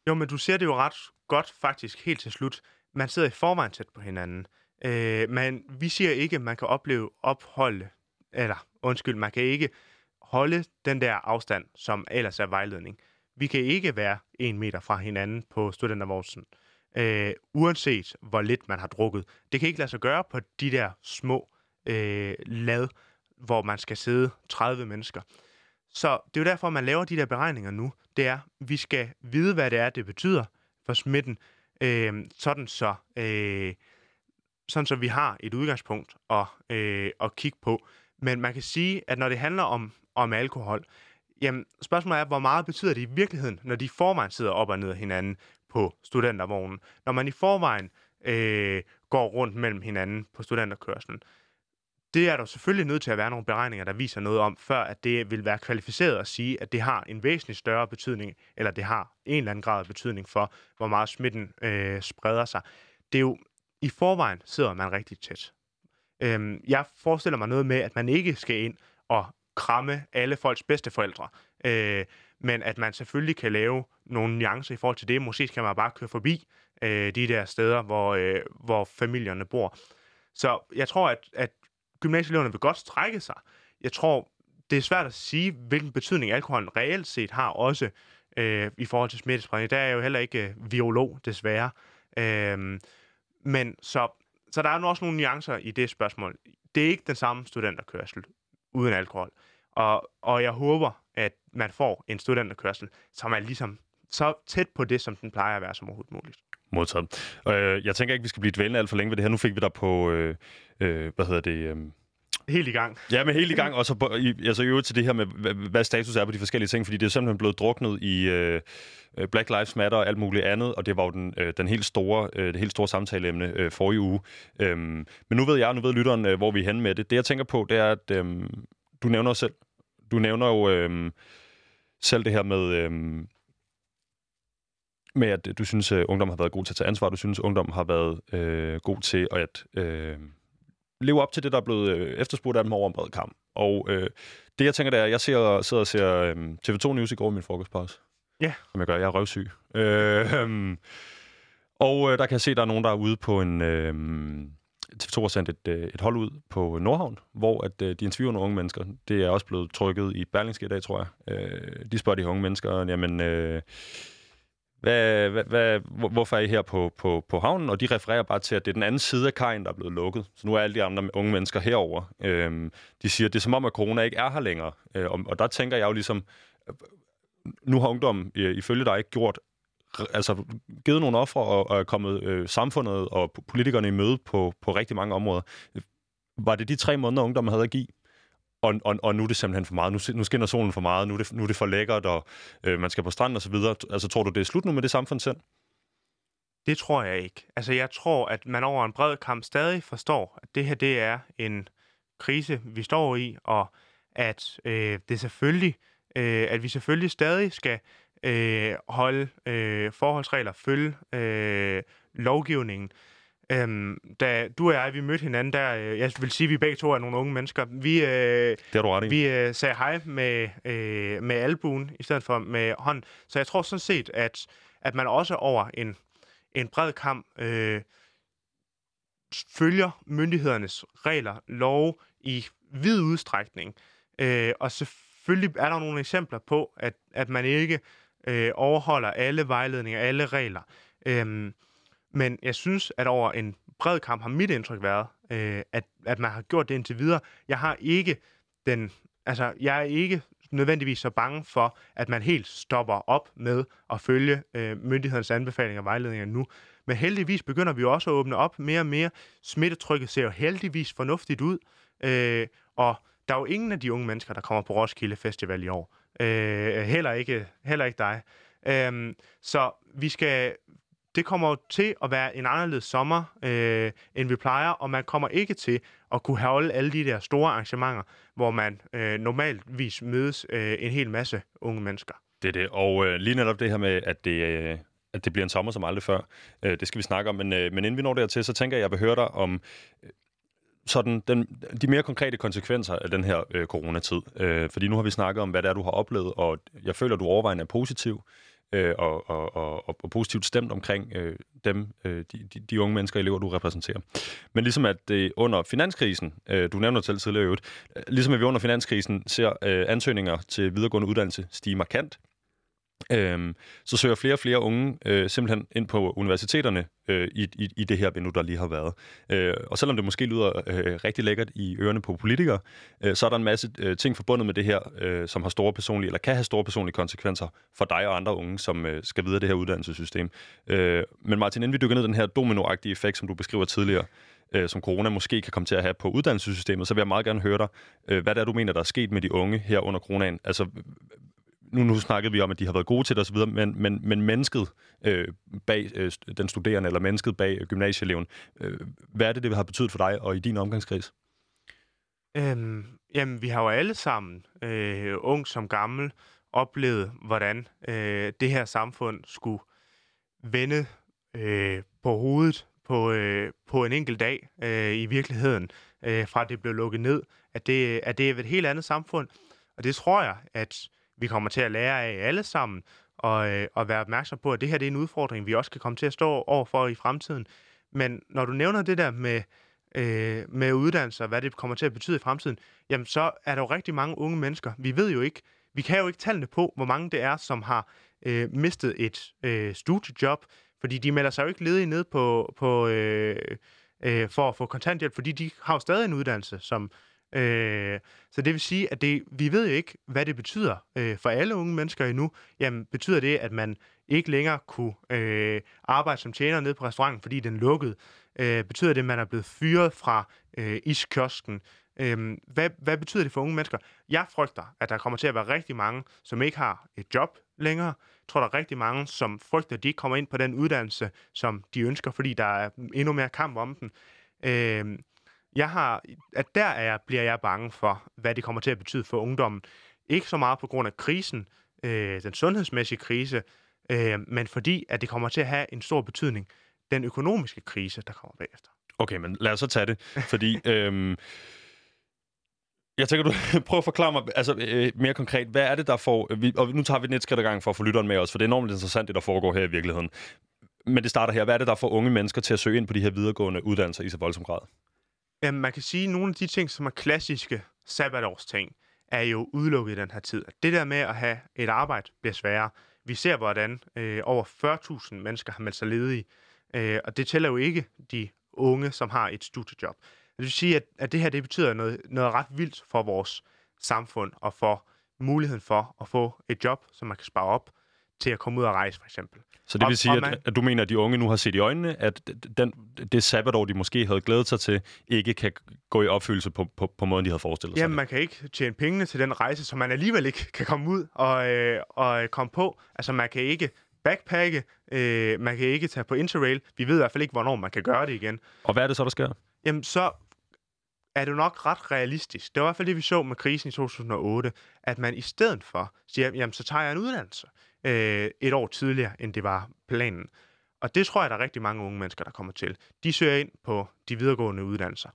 Jo, men du ser det jo ret godt faktisk helt til slut. Man sidder i forvejen tæt på hinanden. Øh, men vi siger ikke, at man kan opleve opholde, eller undskyld, man kan ikke holde den der afstand, som ellers er vejledning. Vi kan ikke være en meter fra hinanden på studentervognen, øh, uanset hvor lidt man har drukket. Det kan ikke lade sig gøre på de der små øh, lad, hvor man skal sidde 30 mennesker. Så det er jo derfor, man laver de der beregninger nu. Det er, vi skal vide, hvad det er, det betyder for smitten, øh, sådan så øh, sådan så vi har et udgangspunkt at, øh, at kigge på. Men man kan sige, at når det handler om, om alkohol, Jamen, spørgsmålet er, hvor meget betyder det i virkeligheden, når de i forvejen sidder op og ned af hinanden på studentervognen? Når man i forvejen øh, går rundt mellem hinanden på studenterkørslen. Det er der selvfølgelig nødt til at være nogle beregninger, der viser noget om, før at det vil være kvalificeret at sige, at det har en væsentlig større betydning, eller det har en eller anden grad af betydning for, hvor meget smitten øh, spreder sig. Det er jo, i forvejen sidder man rigtig tæt. Øhm, jeg forestiller mig noget med, at man ikke skal ind og kramme alle folks bedsteforældre. Øh, men at man selvfølgelig kan lave nogle nuancer i forhold til det. Måske kan man bare køre forbi øh, de der steder, hvor, øh, hvor familierne bor. Så jeg tror, at, at gymnasieeleverne vil godt strække sig. Jeg tror, det er svært at sige, hvilken betydning alkoholen reelt set har også øh, i forhold til smittespredning. Der er jo heller ikke øh, biolog, desværre. Øh, men så, så der er nu også nogle nuancer i det spørgsmål. Det er ikke den samme studenterkørsel uden alkohol. Og, og jeg håber, at man får en studenterkørsel, som er ligesom så tæt på det, som den plejer at være som overhovedet muligt. Modtaget. Øh, jeg tænker ikke, vi skal blive dvælende alt for længe ved det her. Nu fik vi dig på, øh, øh, hvad hedder det... Øh, Helt i gang. Ja, men helt i gang, og så i, altså i øvrigt til det her med, hvad status er på de forskellige ting, fordi det er simpelthen blevet druknet i øh, Black Lives Matter og alt muligt andet, og det var jo den, øh, den helt store, øh, det helt store samtaleemne øh, for i uge. Øhm, men nu ved jeg, nu ved lytteren, øh, hvor vi er henne med det. Det jeg tænker på, det er, at øh, du nævner selv, du nævner jo øh, selv det her med, øh, med at du synes, at ungdom har været god til at tage ansvar. Du synes, at ungdom har været øh, god til at øh, leve op til det, der er blevet øh, efterspurgt af dem over en bred kamp. Og øh, det, jeg tænker, det er, at jeg ser, sidder og ser øh, TV2 News i går i min frokostpause. Ja. Som jeg gør. Jeg er røvsyg. Øh, øh, og øh, der kan jeg se, at der er nogen, der er ude på en... Øh, TV2 har sendt et, øh, et hold ud på Nordhavn, hvor at, øh, de interviewer nogle unge mennesker. Det er også blevet trykket i Berlingske i dag, tror jeg. Øh, de spørger de unge mennesker, jamen, øh, hvad, hvad, hvad, hvorfor er I her på, på, på havnen? Og de refererer bare til, at det er den anden side af kajen, der er blevet lukket. Så nu er alle de andre unge mennesker herover. Øhm, de siger, at det er som om, at corona ikke er her længere. Øh, og, og der tænker jeg jo ligesom, nu har ungdommen øh, ifølge dig gjort altså givet nogle ofre og, og er kommet øh, samfundet og politikerne i møde på, på rigtig mange områder. Var det de tre måneder, ungdommen havde at give? Og, og, og nu er det simpelthen for meget. Nu, nu skinner solen for meget. Nu er det, nu er det for lækkert, og øh, man skal på stranden og så videre. Altså, tror du, det er slut nu med det samfund selv? Det tror jeg ikke. Altså, jeg tror, at man over en bred kamp stadig forstår, at det her, det er en krise, vi står i, og at øh, det selvfølgelig, øh, at vi selvfølgelig stadig skal øh, holde øh, forholdsregler, følge øh, lovgivningen. Øhm, da du og jeg, vi mødte hinanden der, øh, jeg vil sige, at vi begge to er nogle unge mennesker. Vi, øh, det har du ret i. Vi øh, sagde hej med, øh, med albuen, i stedet for med hånd. Så jeg tror sådan set, at, at man også over en, en bred kamp øh, følger myndighedernes regler, lov i vid udstrækning. Øh, og selvfølgelig er der nogle eksempler på, at, at man ikke øh, overholder alle vejledninger, alle regler. Øh, men jeg synes, at over en bred kamp har mit indtryk været, øh, at, at man har gjort det indtil videre. Jeg har ikke den... Altså, jeg er ikke nødvendigvis så bange for, at man helt stopper op med at følge øh, myndighedernes anbefalinger og vejledninger nu. Men heldigvis begynder vi også at åbne op mere og mere. Smittetrykket ser jo heldigvis fornuftigt ud, øh, og der er jo ingen af de unge mennesker, der kommer på Roskilde Festival i år. Øh, heller, ikke, heller ikke dig. Øh, så vi skal, det kommer til at være en anderledes sommer, øh, end vi plejer, og man kommer ikke til at kunne holde alle de der store arrangementer, hvor man øh, normalvis mødes øh, en hel masse unge mennesker. Det er det, og øh, lige netop det her med, at det, øh, at det bliver en sommer som aldrig før, øh, det skal vi snakke om, men, øh, men inden vi når dertil, så tænker jeg, at jeg vil høre dig om øh, sådan den, de mere konkrete konsekvenser af den her øh, coronatid. Øh, fordi nu har vi snakket om, hvad det er, du har oplevet, og jeg føler, at du overvejende er positiv øh, og, og, og, og positivt stemt omkring øh, dem, øh, de, de, de unge mennesker og elever, du repræsenterer. Men ligesom at det under finanskrisen, øh, du nævner selv tidligere øvrigt, øh, ligesom at vi under finanskrisen ser øh, ansøgninger til videregående uddannelse stige markant, Øhm, så søger flere og flere unge øh, simpelthen ind på universiteterne øh, i, i, i det her vindue, der lige har været. Øh, og selvom det måske lyder øh, rigtig lækkert i ørerne på politikere, øh, så er der en masse øh, ting forbundet med det her, øh, som har store personlige, eller kan have store personlige konsekvenser for dig og andre unge, som øh, skal videre det her uddannelsessystem. Øh, men Martin, inden vi dykker ned i den her dominoagtige effekt, som du beskriver tidligere, øh, som corona måske kan komme til at have på uddannelsessystemet, så vil jeg meget gerne høre dig, øh, hvad det er, du mener, der er sket med de unge her under coronaen. Altså, nu, nu snakkede vi om, at de har været gode til det osv., men, men, men mennesket øh, bag øh, den studerende, eller mennesket bag øh, gymnasieeleven, øh, hvad er det, det har betydet for dig og i din omgangskreds? Øhm, jamen, vi har jo alle sammen, øh, ung som gammel, oplevet, hvordan øh, det her samfund skulle vende øh, på hovedet på, øh, på en enkelt dag øh, i virkeligheden, øh, fra det blev lukket ned, at det, at det er et helt andet samfund. Og det tror jeg, at vi kommer til at lære af alle sammen, og, øh, og være opmærksom på, at det her det er en udfordring, vi også kan komme til at stå overfor i fremtiden. Men når du nævner det der med, øh, med uddannelse og hvad det kommer til at betyde i fremtiden, jamen så er der jo rigtig mange unge mennesker. Vi ved jo ikke, vi kan jo ikke tallene på, hvor mange det er, som har øh, mistet et øh, studiejob, fordi de melder sig jo ikke ledige ned på, på øh, øh, for at få kontanthjælp, fordi de har jo stadig en uddannelse, som, Øh, så det vil sige, at det, vi ved jo ikke, hvad det betyder øh, for alle unge mennesker endnu. Jamen, betyder det, at man ikke længere kunne øh, arbejde som tjener nede på restauranten, fordi den lukkede? Øh, betyder det, at man er blevet fyret fra øh, iskiosken? Øh, hvad, hvad betyder det for unge mennesker? Jeg frygter, at der kommer til at være rigtig mange, som ikke har et job længere. Jeg tror, der er rigtig mange, som frygter, at de ikke kommer ind på den uddannelse, som de ønsker, fordi der er endnu mere kamp om den. Øh, jeg har, at der er jeg, bliver jeg bange for, hvad det kommer til at betyde for ungdommen. Ikke så meget på grund af krisen, øh, den sundhedsmæssige krise, øh, men fordi, at det kommer til at have en stor betydning, den økonomiske krise, der kommer bagefter. Okay, men lad os så tage det, fordi... øhm, jeg tænker, du prøver at forklare mig altså, øh, mere konkret, hvad er det, der får... Vi, og nu tager vi et skridt gang for at få lytteren med os, for det er enormt interessant, det der foregår her i virkeligheden. Men det starter her. Hvad er det, der får unge mennesker til at søge ind på de her videregående uddannelser i så voldsom grad? Jamen, man kan sige, at nogle af de ting, som er klassiske sabbatårsting, er jo udelukket i den her tid. Det der med at have et arbejde bliver sværere. Vi ser, hvordan øh, over 40.000 mennesker har meldt sig ledige, øh, og det tæller jo ikke de unge, som har et studiejob. Det vil sige, at, at det her det betyder noget, noget ret vildt for vores samfund og for muligheden for at få et job, som man kan spare op til at komme ud og rejse, for eksempel. Så det vil sige, og at, man- at du mener, at de unge nu har set i øjnene, at den, det sabbatår, de måske havde glædet sig til, ikke kan gå i opfyldelse på, på, på måden, de havde forestillet sig Jamen, det. man kan ikke tjene pengene til den rejse, som man alligevel ikke kan komme ud og, øh, og komme på. Altså, man kan ikke backpacke, øh, man kan ikke tage på Interrail. Vi ved i hvert fald ikke, hvornår man kan gøre det igen. Og hvad er det så, der sker? Jamen, så er det nok ret realistisk. Det var i hvert fald det, vi så med krisen i 2008, at man i stedet for siger, jamen, så tager jeg en uddannelse øh, et år tidligere, end det var planen. Og det tror jeg, der er rigtig mange unge mennesker, der kommer til. De søger ind på de videregående uddannelser.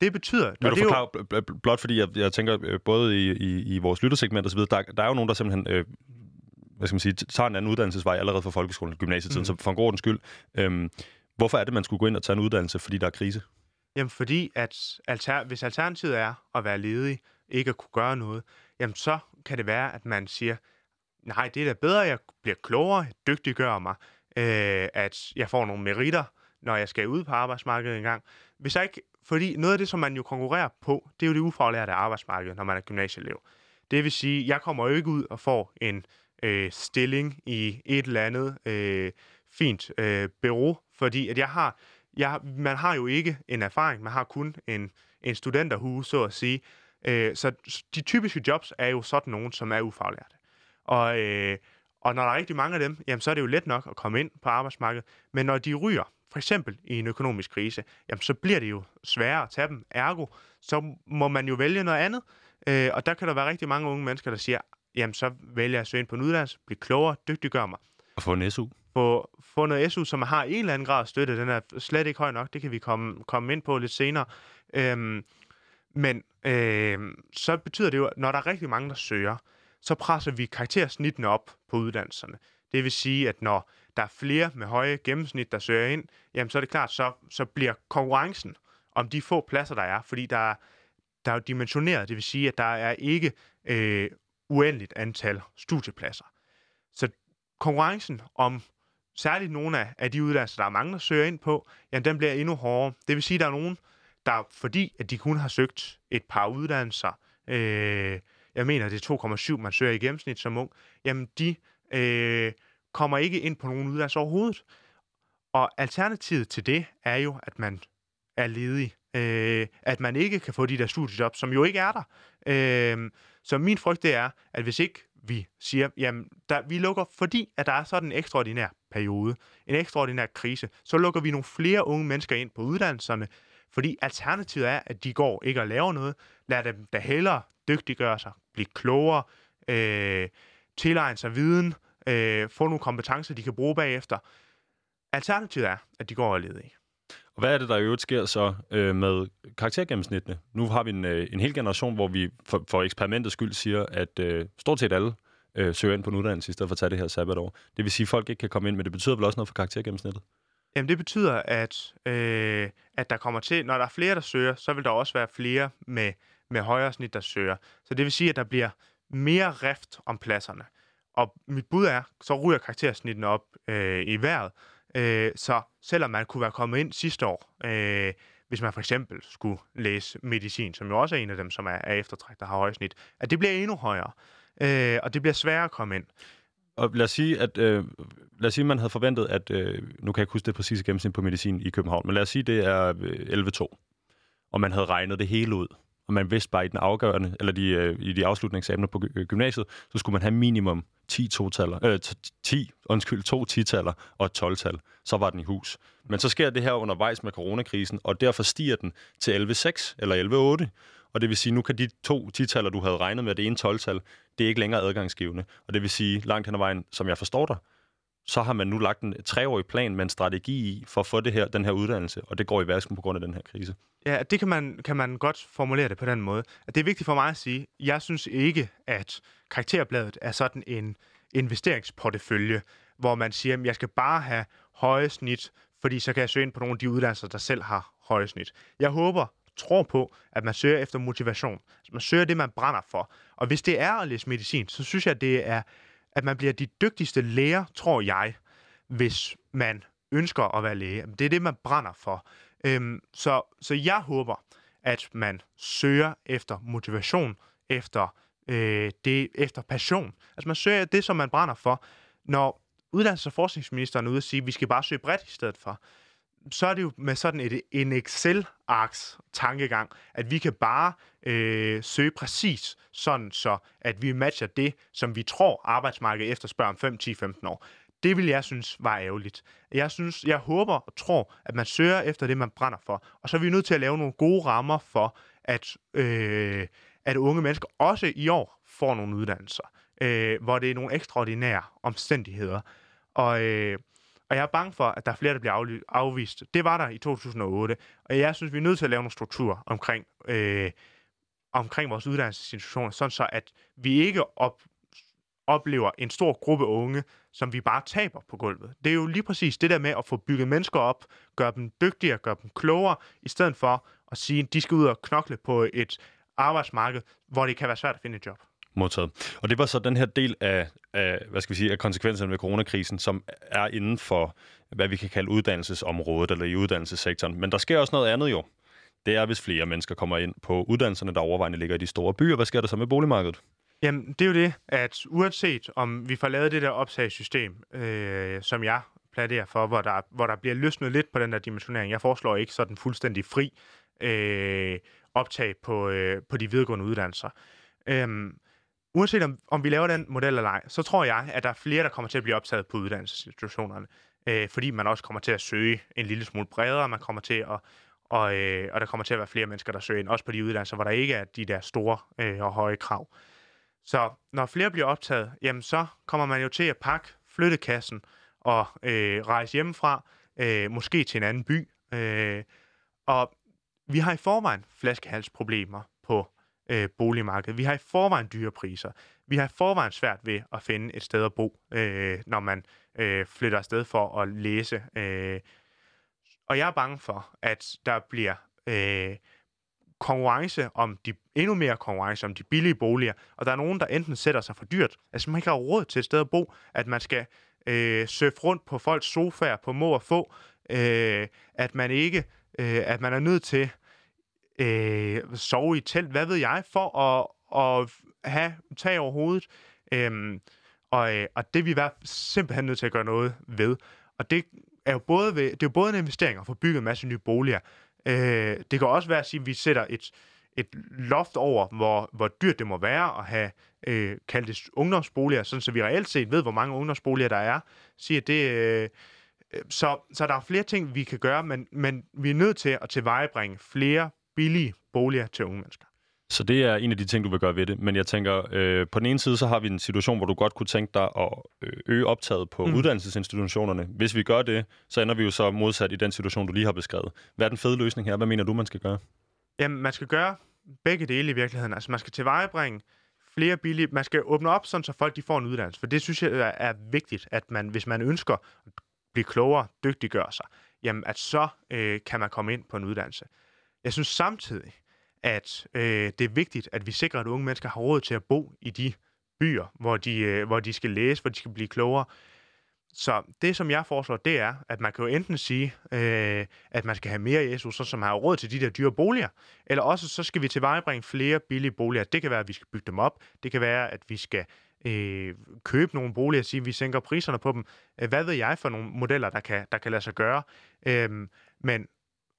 Det betyder... Vil du det er jo- forklare, bl- bl- blot fordi jeg, jeg tænker, øh, både i, i, i vores lyttersegment og så videre, der, der er jo nogen, der simpelthen øh, hvad skal man sige, tager en anden uddannelsesvej allerede fra folkeskolen og gymnasietiden, mm. så for en god ordens skyld. Øhm, hvorfor er det, man skulle gå ind og tage en uddannelse, fordi der er krise? Jamen fordi, at alter, hvis alternativet er at være ledig, ikke at kunne gøre noget, jamen så kan det være, at man siger, nej, det er da bedre, jeg bliver klogere, jeg dygtiggør mig, øh, at jeg får nogle meritter, når jeg skal ud på arbejdsmarkedet engang. Hvis jeg ikke, fordi noget af det, som man jo konkurrerer på, det er jo det ufaglærte arbejdsmarked, når man er gymnasieelev. Det vil sige, jeg kommer jo ikke ud og får en øh, stilling i et eller andet øh, fint øh, bureau, fordi at jeg har, jeg, man har jo ikke en erfaring, man har kun en, en studenterhue, så at sige. Øh, så de typiske jobs er jo sådan nogen, som er ufaglærte. Og, øh, og når der er rigtig mange af dem, jamen, så er det jo let nok at komme ind på arbejdsmarkedet. Men når de ryger, for eksempel i en økonomisk krise, jamen, så bliver det jo sværere at tage dem. Ergo, så må man jo vælge noget andet. Øh, og der kan der være rigtig mange unge mennesker, der siger, jamen så vælger jeg at søge ind på en uddannelse, blive klogere, dygtiggøre mig At få en SU? få, få noget SU, som har en eller anden grad af støtte. Den er slet ikke høj nok. Det kan vi komme, komme ind på lidt senere. Øhm, men øhm, så betyder det jo, at når der er rigtig mange, der søger, så presser vi karaktersnittene op på uddannelserne. Det vil sige, at når der er flere med høje gennemsnit, der søger ind, jamen så er det klart, så, så bliver konkurrencen om de få pladser, der er, fordi der er, der er jo dimensioneret, det vil sige, at der er ikke øh, uendeligt antal studiepladser. Så konkurrencen om særligt nogle af, af de uddannelser, der er mange, der søger ind på, jamen den bliver endnu hårdere. Det vil sige, at der er nogen, der fordi at de kun har søgt et par uddannelser, øh, jeg mener, det er 2,7, man søger i gennemsnit som ung, jamen de øh, kommer ikke ind på nogen uddannelse overhovedet. Og alternativet til det er jo, at man er ledig. Øh, at man ikke kan få de der studiejob, som jo ikke er der. Øh, så min frygt det er, at hvis ikke vi siger, jamen, der, vi lukker, fordi at der er sådan en ekstraordinær periode, en ekstraordinær krise, så lukker vi nogle flere unge mennesker ind på uddannelserne, fordi alternativet er, at de går ikke og laver noget. Lad dem da hellere dygtiggøre sig, blive klogere, øh, tilegne sig viden, øh, få nogle kompetencer, de kan bruge bagefter. Alternativet er, at de går og er ledige. Og hvad er det, der i øvrigt sker så øh, med karaktergennemsnittene? Nu har vi en, øh, en hel generation, hvor vi for, for eksperimentets skyld siger, at øh, stort set alle øh, søger ind på en uddannelse, i stedet for at tage det her sabbatår. Det vil sige, at folk ikke kan komme ind, men det betyder vel også noget for karaktergennemsnittet? Jamen det betyder, at, øh, at der kommer til, når der er flere, der søger, så vil der også være flere med, med højere snit, der søger. Så det vil sige, at der bliver mere rift om pladserne. Og mit bud er, så ryger karaktersnitten op øh, i vejret. Øh, så selvom man kunne være kommet ind sidste år, øh, hvis man for eksempel skulle læse medicin, som jo også er en af dem, som er, er eftertrækt, der har højere snit, at det bliver endnu højere. Øh, og det bliver sværere at komme ind. Og lad os sige, at øh, lad os sige, man havde forventet, at øh, nu kan jeg ikke huske det præcise gennemsnit på medicin i København, men lad os sige, det er øh, 11-2, og man havde regnet det hele ud, og man vidste bare i den afgørende, eller de, øh, i de afsluttende eksamener på gymnasiet, så skulle man have minimum 10 totaler, øh, 10, undskyld, to 10-taller og et 12-tal. Så var den i hus. Men så sker det her undervejs med coronakrisen, og derfor stiger den til 11-6 eller 11-8. Og det vil sige, nu kan de to titaller, du havde regnet med, det ene 12-tal, det er ikke længere adgangsgivende. Og det vil sige, langt hen ad vejen, som jeg forstår dig, så har man nu lagt en treårig plan med en strategi i for at få det her, den her uddannelse, og det går i vasken på grund af den her krise. Ja, det kan man, kan man godt formulere det på den måde. At det er vigtigt for mig at sige, jeg synes ikke, at karakterbladet er sådan en investeringsportefølje, hvor man siger, at jeg skal bare have høje snit, fordi så kan jeg søge ind på nogle af de uddannelser, der selv har høje snit. Jeg håber, tror på, at man søger efter motivation. Altså, man søger det, man brænder for. Og hvis det er at læse medicin, så synes jeg, det er, at man bliver de dygtigste læger, tror jeg, hvis man ønsker at være læge. Det er det, man brænder for. Øhm, så, så jeg håber, at man søger efter motivation, efter øh, det efter passion. Altså man søger det, som man brænder for. Når uddannelses- og forskningsministeren er ude og sige, at vi skal bare søge bredt i stedet for, så er det jo med sådan et, en Excel-arks tankegang, at vi kan bare øh, søge præcis sådan, så at vi matcher det, som vi tror arbejdsmarkedet efterspørger om 5, 10, 15 år. Det vil jeg synes var ærgerligt. Jeg synes, jeg håber og tror, at man søger efter det, man brænder for. Og så er vi nødt til at lave nogle gode rammer for, at, øh, at unge mennesker også i år får nogle uddannelser, øh, hvor det er nogle ekstraordinære omstændigheder. Og, øh, og jeg er bange for, at der er flere, der bliver afvist. Det var der i 2008. Og jeg synes, vi er nødt til at lave nogle strukturer omkring, øh, omkring vores uddannelsesinstitutioner, sådan så at vi ikke op, oplever en stor gruppe unge, som vi bare taber på gulvet. Det er jo lige præcis det der med at få bygget mennesker op, gøre dem dygtigere, gøre dem klogere, i stedet for at sige, at de skal ud og knokle på et arbejdsmarked, hvor det kan være svært at finde et job. Modtaget. Og det var så den her del af, af, hvad skal vi sige, af konsekvenserne ved coronakrisen, som er inden for, hvad vi kan kalde uddannelsesområdet, eller i uddannelsessektoren. Men der sker også noget andet jo. Det er, hvis flere mennesker kommer ind på uddannelserne, der overvejende ligger i de store byer. Hvad sker der så med boligmarkedet? Jamen, det er jo det, at uanset om vi får lavet det der opsagssystem, øh, som jeg pladerer for, hvor der, hvor der bliver løsnet lidt på den der dimensionering. Jeg foreslår ikke sådan fuldstændig fri øh, optag på, øh, på de videregående uddannelser. Øhm, uanset om, om vi laver den model eller ej, så tror jeg, at der er flere, der kommer til at blive optaget på uddannelsesinstitutionerne. Øh, fordi man også kommer til at søge en lille smule bredere, man kommer til at og, øh, og der kommer til at være flere mennesker, der søger ind, også på de uddannelser, hvor der ikke er de der store øh, og høje krav. Så når flere bliver optaget, jamen så kommer man jo til at pakke flyttekassen og øh, rejse hjemmefra, øh, måske til en anden by. Øh, og vi har i forvejen flaskehalsproblemer på øh, boligmarked. Vi har i forvejen dyre priser. Vi har i forvejen svært ved at finde et sted at bo, øh, når man øh, flytter afsted for at læse. Øh. Og jeg er bange for, at der bliver øh, konkurrence om de, endnu mere konkurrence om de billige boliger, og der er nogen, der enten sætter sig for dyrt, altså man ikke har råd til et sted at bo, at man skal øh, surfe rundt på folks sofaer på må og få, øh, at man ikke, øh, at man er nødt til øh, sove i telt, hvad ved jeg, for at, at have tag over hovedet. Øhm, og, øh, og det er vi i simpelthen nødt til at gøre noget ved. Og det er jo både, ved, det er jo både en investering at få bygget en masse nye boliger. Øh, det kan også være at sige, at vi sætter et, et loft over, hvor, hvor dyrt det må være at have øh, kaldt det ungdomsboliger, sådan så vi reelt set ved, hvor mange ungdomsboliger der er. Siger det, øh, øh, så, så der er flere ting, vi kan gøre, men, men vi er nødt til at tilvejebringe flere billige boliger til unge mennesker. Så det er en af de ting, du vil gøre ved det. Men jeg tænker, øh, på den ene side, så har vi en situation, hvor du godt kunne tænke dig at øh, øge optaget på mm. uddannelsesinstitutionerne. Hvis vi gør det, så ender vi jo så modsat i den situation, du lige har beskrevet. Hvad er den fede løsning her? Hvad mener du, man skal gøre? Jamen, man skal gøre begge dele i virkeligheden. Altså, man skal tilvejebringe flere billige... Man skal åbne op, sådan så folk de får en uddannelse. For det synes jeg er vigtigt, at man, hvis man ønsker at blive klogere, dygtiggøre sig, jamen, at så øh, kan man komme ind på en uddannelse. Jeg synes samtidig, at øh, det er vigtigt, at vi sikrer, at unge mennesker har råd til at bo i de byer, hvor de, øh, hvor de skal læse, hvor de skal blive klogere. Så det, som jeg foreslår, det er, at man kan jo enten sige, øh, at man skal have mere i SU, så som har råd til de der dyre boliger, eller også så skal vi tilvejebringe flere billige boliger. Det kan være, at vi skal bygge dem op. Det kan være, at vi skal øh, købe nogle boliger og sige, at vi sænker priserne på dem. Hvad ved jeg for nogle modeller, der kan, der kan lade sig gøre? Øh, men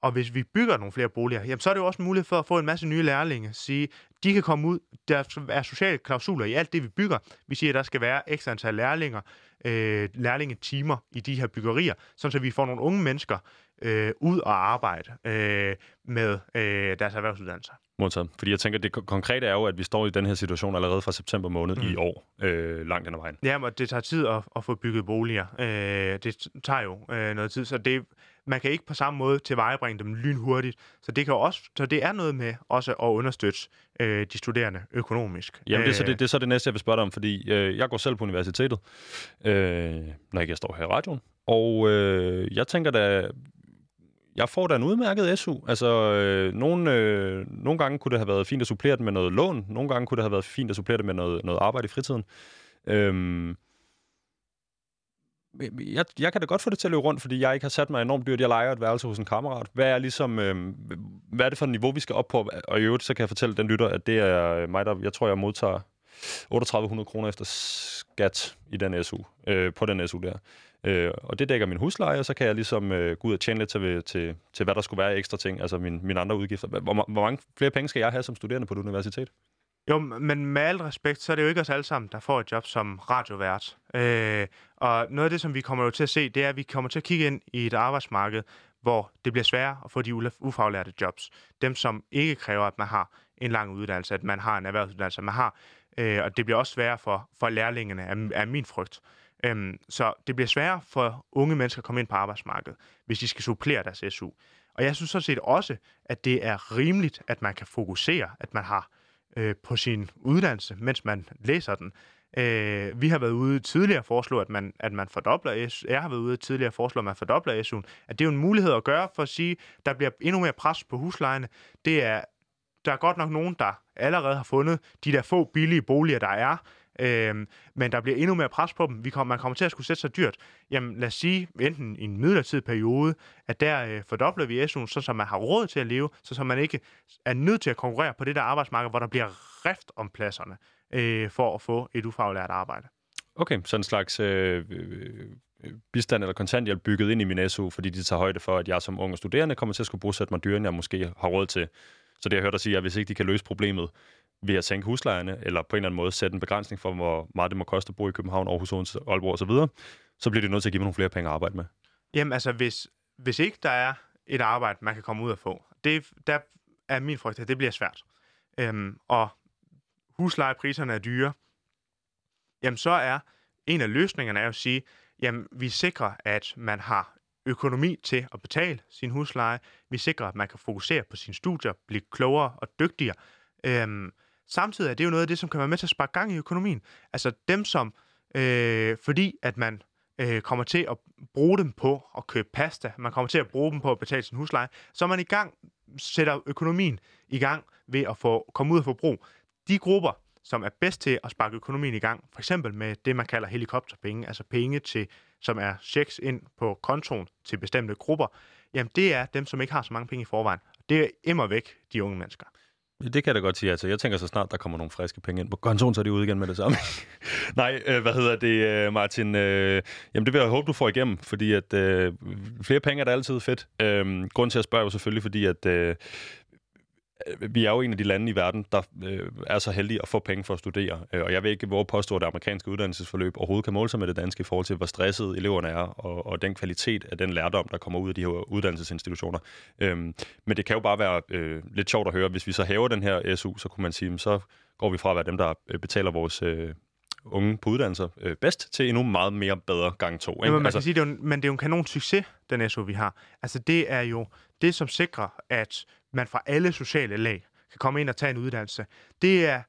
og hvis vi bygger nogle flere boliger, jamen, så er det jo også en mulighed for at få en masse nye lærlinge. Sige, de kan komme ud. Der er sociale klausuler i alt det, vi bygger. Vi siger, at der skal være ekstra antal lærlinger, øh, lærlingetimer i de her byggerier, så vi får nogle unge mennesker øh, ud og arbejde øh, med øh, deres erhvervsuddannelser. Modtaget. Fordi jeg tænker, det konkrete er jo, at vi står i den her situation allerede fra september måned mm. i år, øh, langt den vejen. Ja, men det tager tid at, at få bygget boliger. Øh, det tager jo øh, noget tid, så det, man kan ikke på samme måde tilvejebringe dem lynhurtigt. Så det, kan også, så det er noget med også at understøtte øh, de studerende økonomisk. Jamen, det er, så det, det er så det næste, jeg vil spørge dig om, fordi øh, jeg går selv på universitetet, øh, når jeg står her i radioen, og øh, jeg tænker da, jeg får da en udmærket SU. Altså, øh, nogle, øh, nogle gange kunne det have været fint at supplere det med noget lån, nogle gange kunne det have været fint at supplere det med noget, noget arbejde i fritiden. Øh, jeg, jeg kan da godt få det til at løbe rundt, fordi jeg ikke har sat mig enormt dyrt. Jeg leger et værelse hos en kammerat. Hvad er, ligesom, øh, hvad er det for et niveau, vi skal op på? Og i øvrigt, så kan jeg fortælle den lytter, at det er mig, der, jeg tror, jeg modtager 3800 kroner efter skat i den SU, øh, på den SU der. Øh, og det dækker min husleje, og så kan jeg ligesom øh, gå ud og tjene lidt til, til, til, hvad der skulle være ekstra ting, altså min, mine andre udgifter. Hvor, hvor mange flere penge skal jeg have som studerende på et universitet? Jo, men med al respekt, så er det jo ikke os alle sammen, der får et job som radiovært. Øh, og noget af det, som vi kommer jo til at se, det er, at vi kommer til at kigge ind i et arbejdsmarked, hvor det bliver sværere at få de ufaglærte jobs. Dem, som ikke kræver, at man har en lang uddannelse, at man har en erhvervsuddannelse, man har. Øh, og det bliver også sværere for, for lærlingene, er, er min frygt. Øhm, så det bliver sværere for unge mennesker at komme ind på arbejdsmarkedet, hvis de skal supplere deres SU. Og jeg synes sådan set også, at det er rimeligt, at man kan fokusere, at man har øh, Øh, på sin uddannelse, mens man læser den. Øh, vi har været ude tidligere at foreslå, at man, at man fordobler SU. Jeg har været ude tidligere at foreslå, at man fordobler SU'en. At det er jo en mulighed at gøre for at sige, at der bliver endnu mere pres på huslejene. Det er, der er godt nok nogen, der allerede har fundet de der få billige boliger, der er, Øh, men der bliver endnu mere pres på dem. Vi kommer, man kommer til at skulle sætte sig dyrt. Jamen lad os sige, enten i en midlertidig periode, at der øh, fordobler vi SU'en, så, så man har råd til at leve, så, så man ikke er nødt til at konkurrere på det der arbejdsmarked, hvor der bliver rift om pladserne øh, for at få et ufaglært arbejde. Okay, så en slags øh, øh, bistand eller kontanthjælp bygget ind i min SU, fordi de tager højde for, at jeg som ung og studerende kommer til at skulle bosætte mig dyrere, end jeg måske har råd til. Så det, jeg hørte dig sige, er, at hvis ikke de kan løse problemet ved at sænke huslejerne, eller på en eller anden måde sætte en begrænsning for, hvor meget det må koste at bo i København, Aarhus, Odense, Aalborg osv., så bliver det nødt til at give mig nogle flere penge at arbejde med. Jamen altså, hvis, hvis ikke der er et arbejde, man kan komme ud og få, det, der er min frygt, at det bliver svært. Øhm, og huslejepriserne er dyre, jamen så er en af løsningerne er at sige, jamen vi sikrer, at man har økonomi til at betale sin husleje. Vi sikrer, at man kan fokusere på sine studier, blive klogere og dygtigere. Øhm, samtidig er det jo noget af det, som kan være med til at sparke gang i økonomien. Altså dem, som, øh, fordi at man øh, kommer til at bruge dem på at købe pasta, man kommer til at bruge dem på at betale sin husleje, så er man i gang, sætter økonomien i gang ved at få komme ud og forbrug. De grupper, som er bedst til at sparke økonomien i gang, for eksempel med det, man kalder helikopterpenge, altså penge, til, som er checks ind på kontoen til bestemte grupper, jamen det er dem, som ikke har så mange penge i forvejen. Det er immer væk de unge mennesker. Det kan jeg da godt sige. Altså, jeg tænker så snart, der kommer nogle friske penge ind på kontoen, så er de ude igen med det samme. Nej, øh, hvad hedder det, øh, Martin? Øh, jamen, det vil jeg håbe, du får igennem, fordi at øh, flere penge er da altid fedt. Øh, grund til at spørge er jo selvfølgelig, fordi at Øh, vi er jo en af de lande i verden, der øh, er så heldige at få penge for at studere. Øh, og jeg ved ikke, hvor påstår det amerikanske uddannelsesforløb overhovedet kan måle sig med det danske i forhold til, hvor stressede eleverne er, og, og den kvalitet af den lærdom, der kommer ud af de her uddannelsesinstitutioner. Øhm, men det kan jo bare være øh, lidt sjovt at høre, hvis vi så hæver den her SU, så kunne man sige, så går vi fra at være dem, der øh, betaler vores... Øh, unge på uddannelser øh, bedst til endnu meget mere bedre gang to. Ikke? Jamen, man altså, kan sige, det er jo, men det er jo en kanon succes, den SU, vi har. Altså, det er jo det, som sikrer, at man fra alle sociale lag kan komme ind og tage en uddannelse. Det er,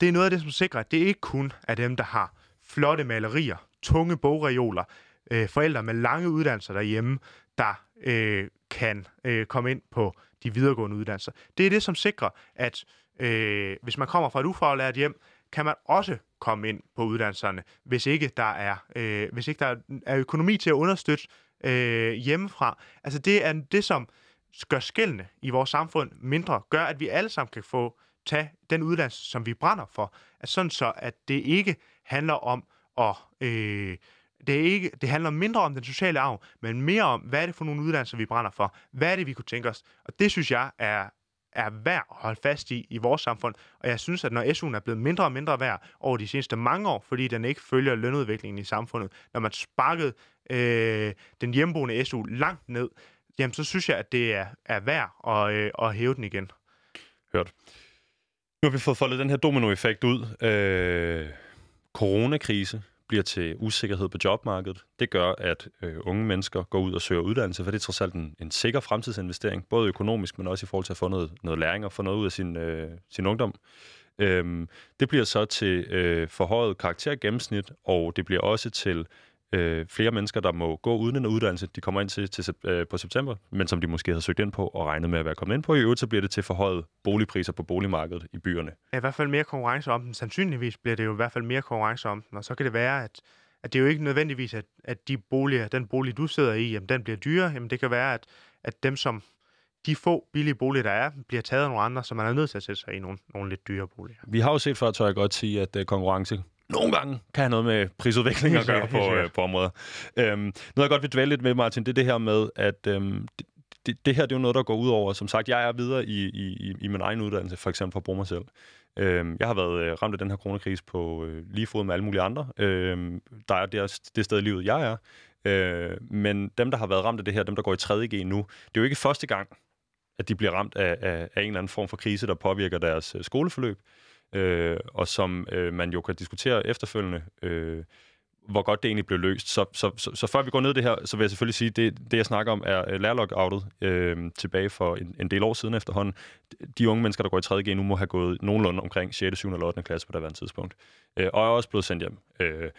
det er noget af det, som sikrer, at det ikke kun er dem, der har flotte malerier, tunge bogreoler, øh, forældre med lange uddannelser derhjemme, der øh, kan øh, komme ind på de videregående uddannelser. Det er det, som sikrer, at øh, hvis man kommer fra et ufaglært hjem, kan man også komme ind på uddannelserne, hvis ikke der er, øh, hvis ikke der er økonomi til at understøtte øh, hjemmefra. Altså det er det, som gør skældene i vores samfund mindre, gør, at vi alle sammen kan få tage den uddannelse, som vi brænder for. Altså sådan så, at det ikke handler om at... Øh, det, er ikke, det handler mindre om den sociale arv, men mere om, hvad er det for nogle uddannelser, vi brænder for? Hvad er det, vi kunne tænke os? Og det synes jeg er, er værd at holde fast i i vores samfund. Og jeg synes, at når SU'en er blevet mindre og mindre værd over de seneste mange år, fordi den ikke følger lønudviklingen i samfundet, når man sparkede øh, den hjemmeboende SU langt ned, jamen så synes jeg, at det er, er værd at, øh, at hæve den igen. Hørt. Nu har vi fået foldet den her dominoeffekt ud. Øh, coronakrise bliver til usikkerhed på jobmarkedet. Det gør, at øh, unge mennesker går ud og søger uddannelse, for det er trods alt en, en sikker fremtidsinvestering, både økonomisk, men også i forhold til at få noget, noget læring og få noget ud af sin, øh, sin ungdom. Øhm, det bliver så til øh, forhøjet karaktergennemsnit, og det bliver også til øh, flere mennesker, der må gå uden en uddannelse, de kommer ind til, til øh, på september, men som de måske havde søgt ind på og regnet med at være kommet ind på. I øvrigt så bliver det til forhøjet boligpriser på boligmarkedet i byerne. Ja, i hvert fald mere konkurrence om den. Sandsynligvis bliver det jo i hvert fald mere konkurrence om den, og så kan det være, at, at det er jo ikke nødvendigvis, at, at de boliger, den bolig, du sidder i, jamen, den bliver dyrere. Jamen, det kan være, at, at dem, som de få billige boliger, der er, bliver taget af nogle andre, så man er nødt til at sætte sig i nogle, nogle lidt dyre boliger. Vi har jo set før, tør jeg godt sige, at uh, konkurrence nogle gange kan have noget med prisudvikling at gøre på, uh, på områder. Øhm, noget, jeg godt vil dvæle lidt med, Martin, det er det her med, at øhm, det, det, det her det er jo noget, der går ud over. Som sagt, jeg er videre i, i, i min egen uddannelse, for eksempel for at bruge mig selv. Øhm, jeg har været øh, ramt af den her coronakrise på øh, lige fod med alle mulige andre. Øhm, der er det, det sted i livet, jeg er. Øh, men dem, der har været ramt af det her, dem, der går i 3.G nu, det er jo ikke første gang, at de bliver ramt af, af, af en eller anden form for krise, der påvirker deres øh, skoleforløb, øh, og som øh, man jo kan diskutere efterfølgende, øh, hvor godt det egentlig blev løst. Så, så, så, så før vi går ned i det her, så vil jeg selvfølgelig sige, at det, det jeg snakker om, er øh, lærlockoutet øh, tilbage for en, en del år siden efterhånden. De unge mennesker, der går i 3.G nu, må have gået nogenlunde omkring 6., 7. eller 8. klasse på det tidspunkt. Øh, og er også blevet sendt hjem. Øh,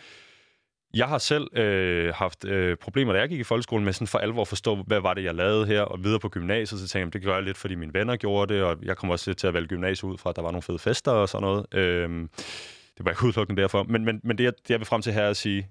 jeg har selv øh, haft øh, problemer, da jeg gik i folkeskolen, med sådan for alvor at forstå, hvad var det, jeg lavede her, og videre på gymnasiet, så tænkte jeg, det gør jeg lidt, fordi mine venner gjorde det, og jeg kom også til at vælge gymnasiet ud fra, at der var nogle fede fester og sådan noget. Øh, det var ikke udelukkende derfor. Men, men, men det, jeg, det, jeg vil frem til her er at sige,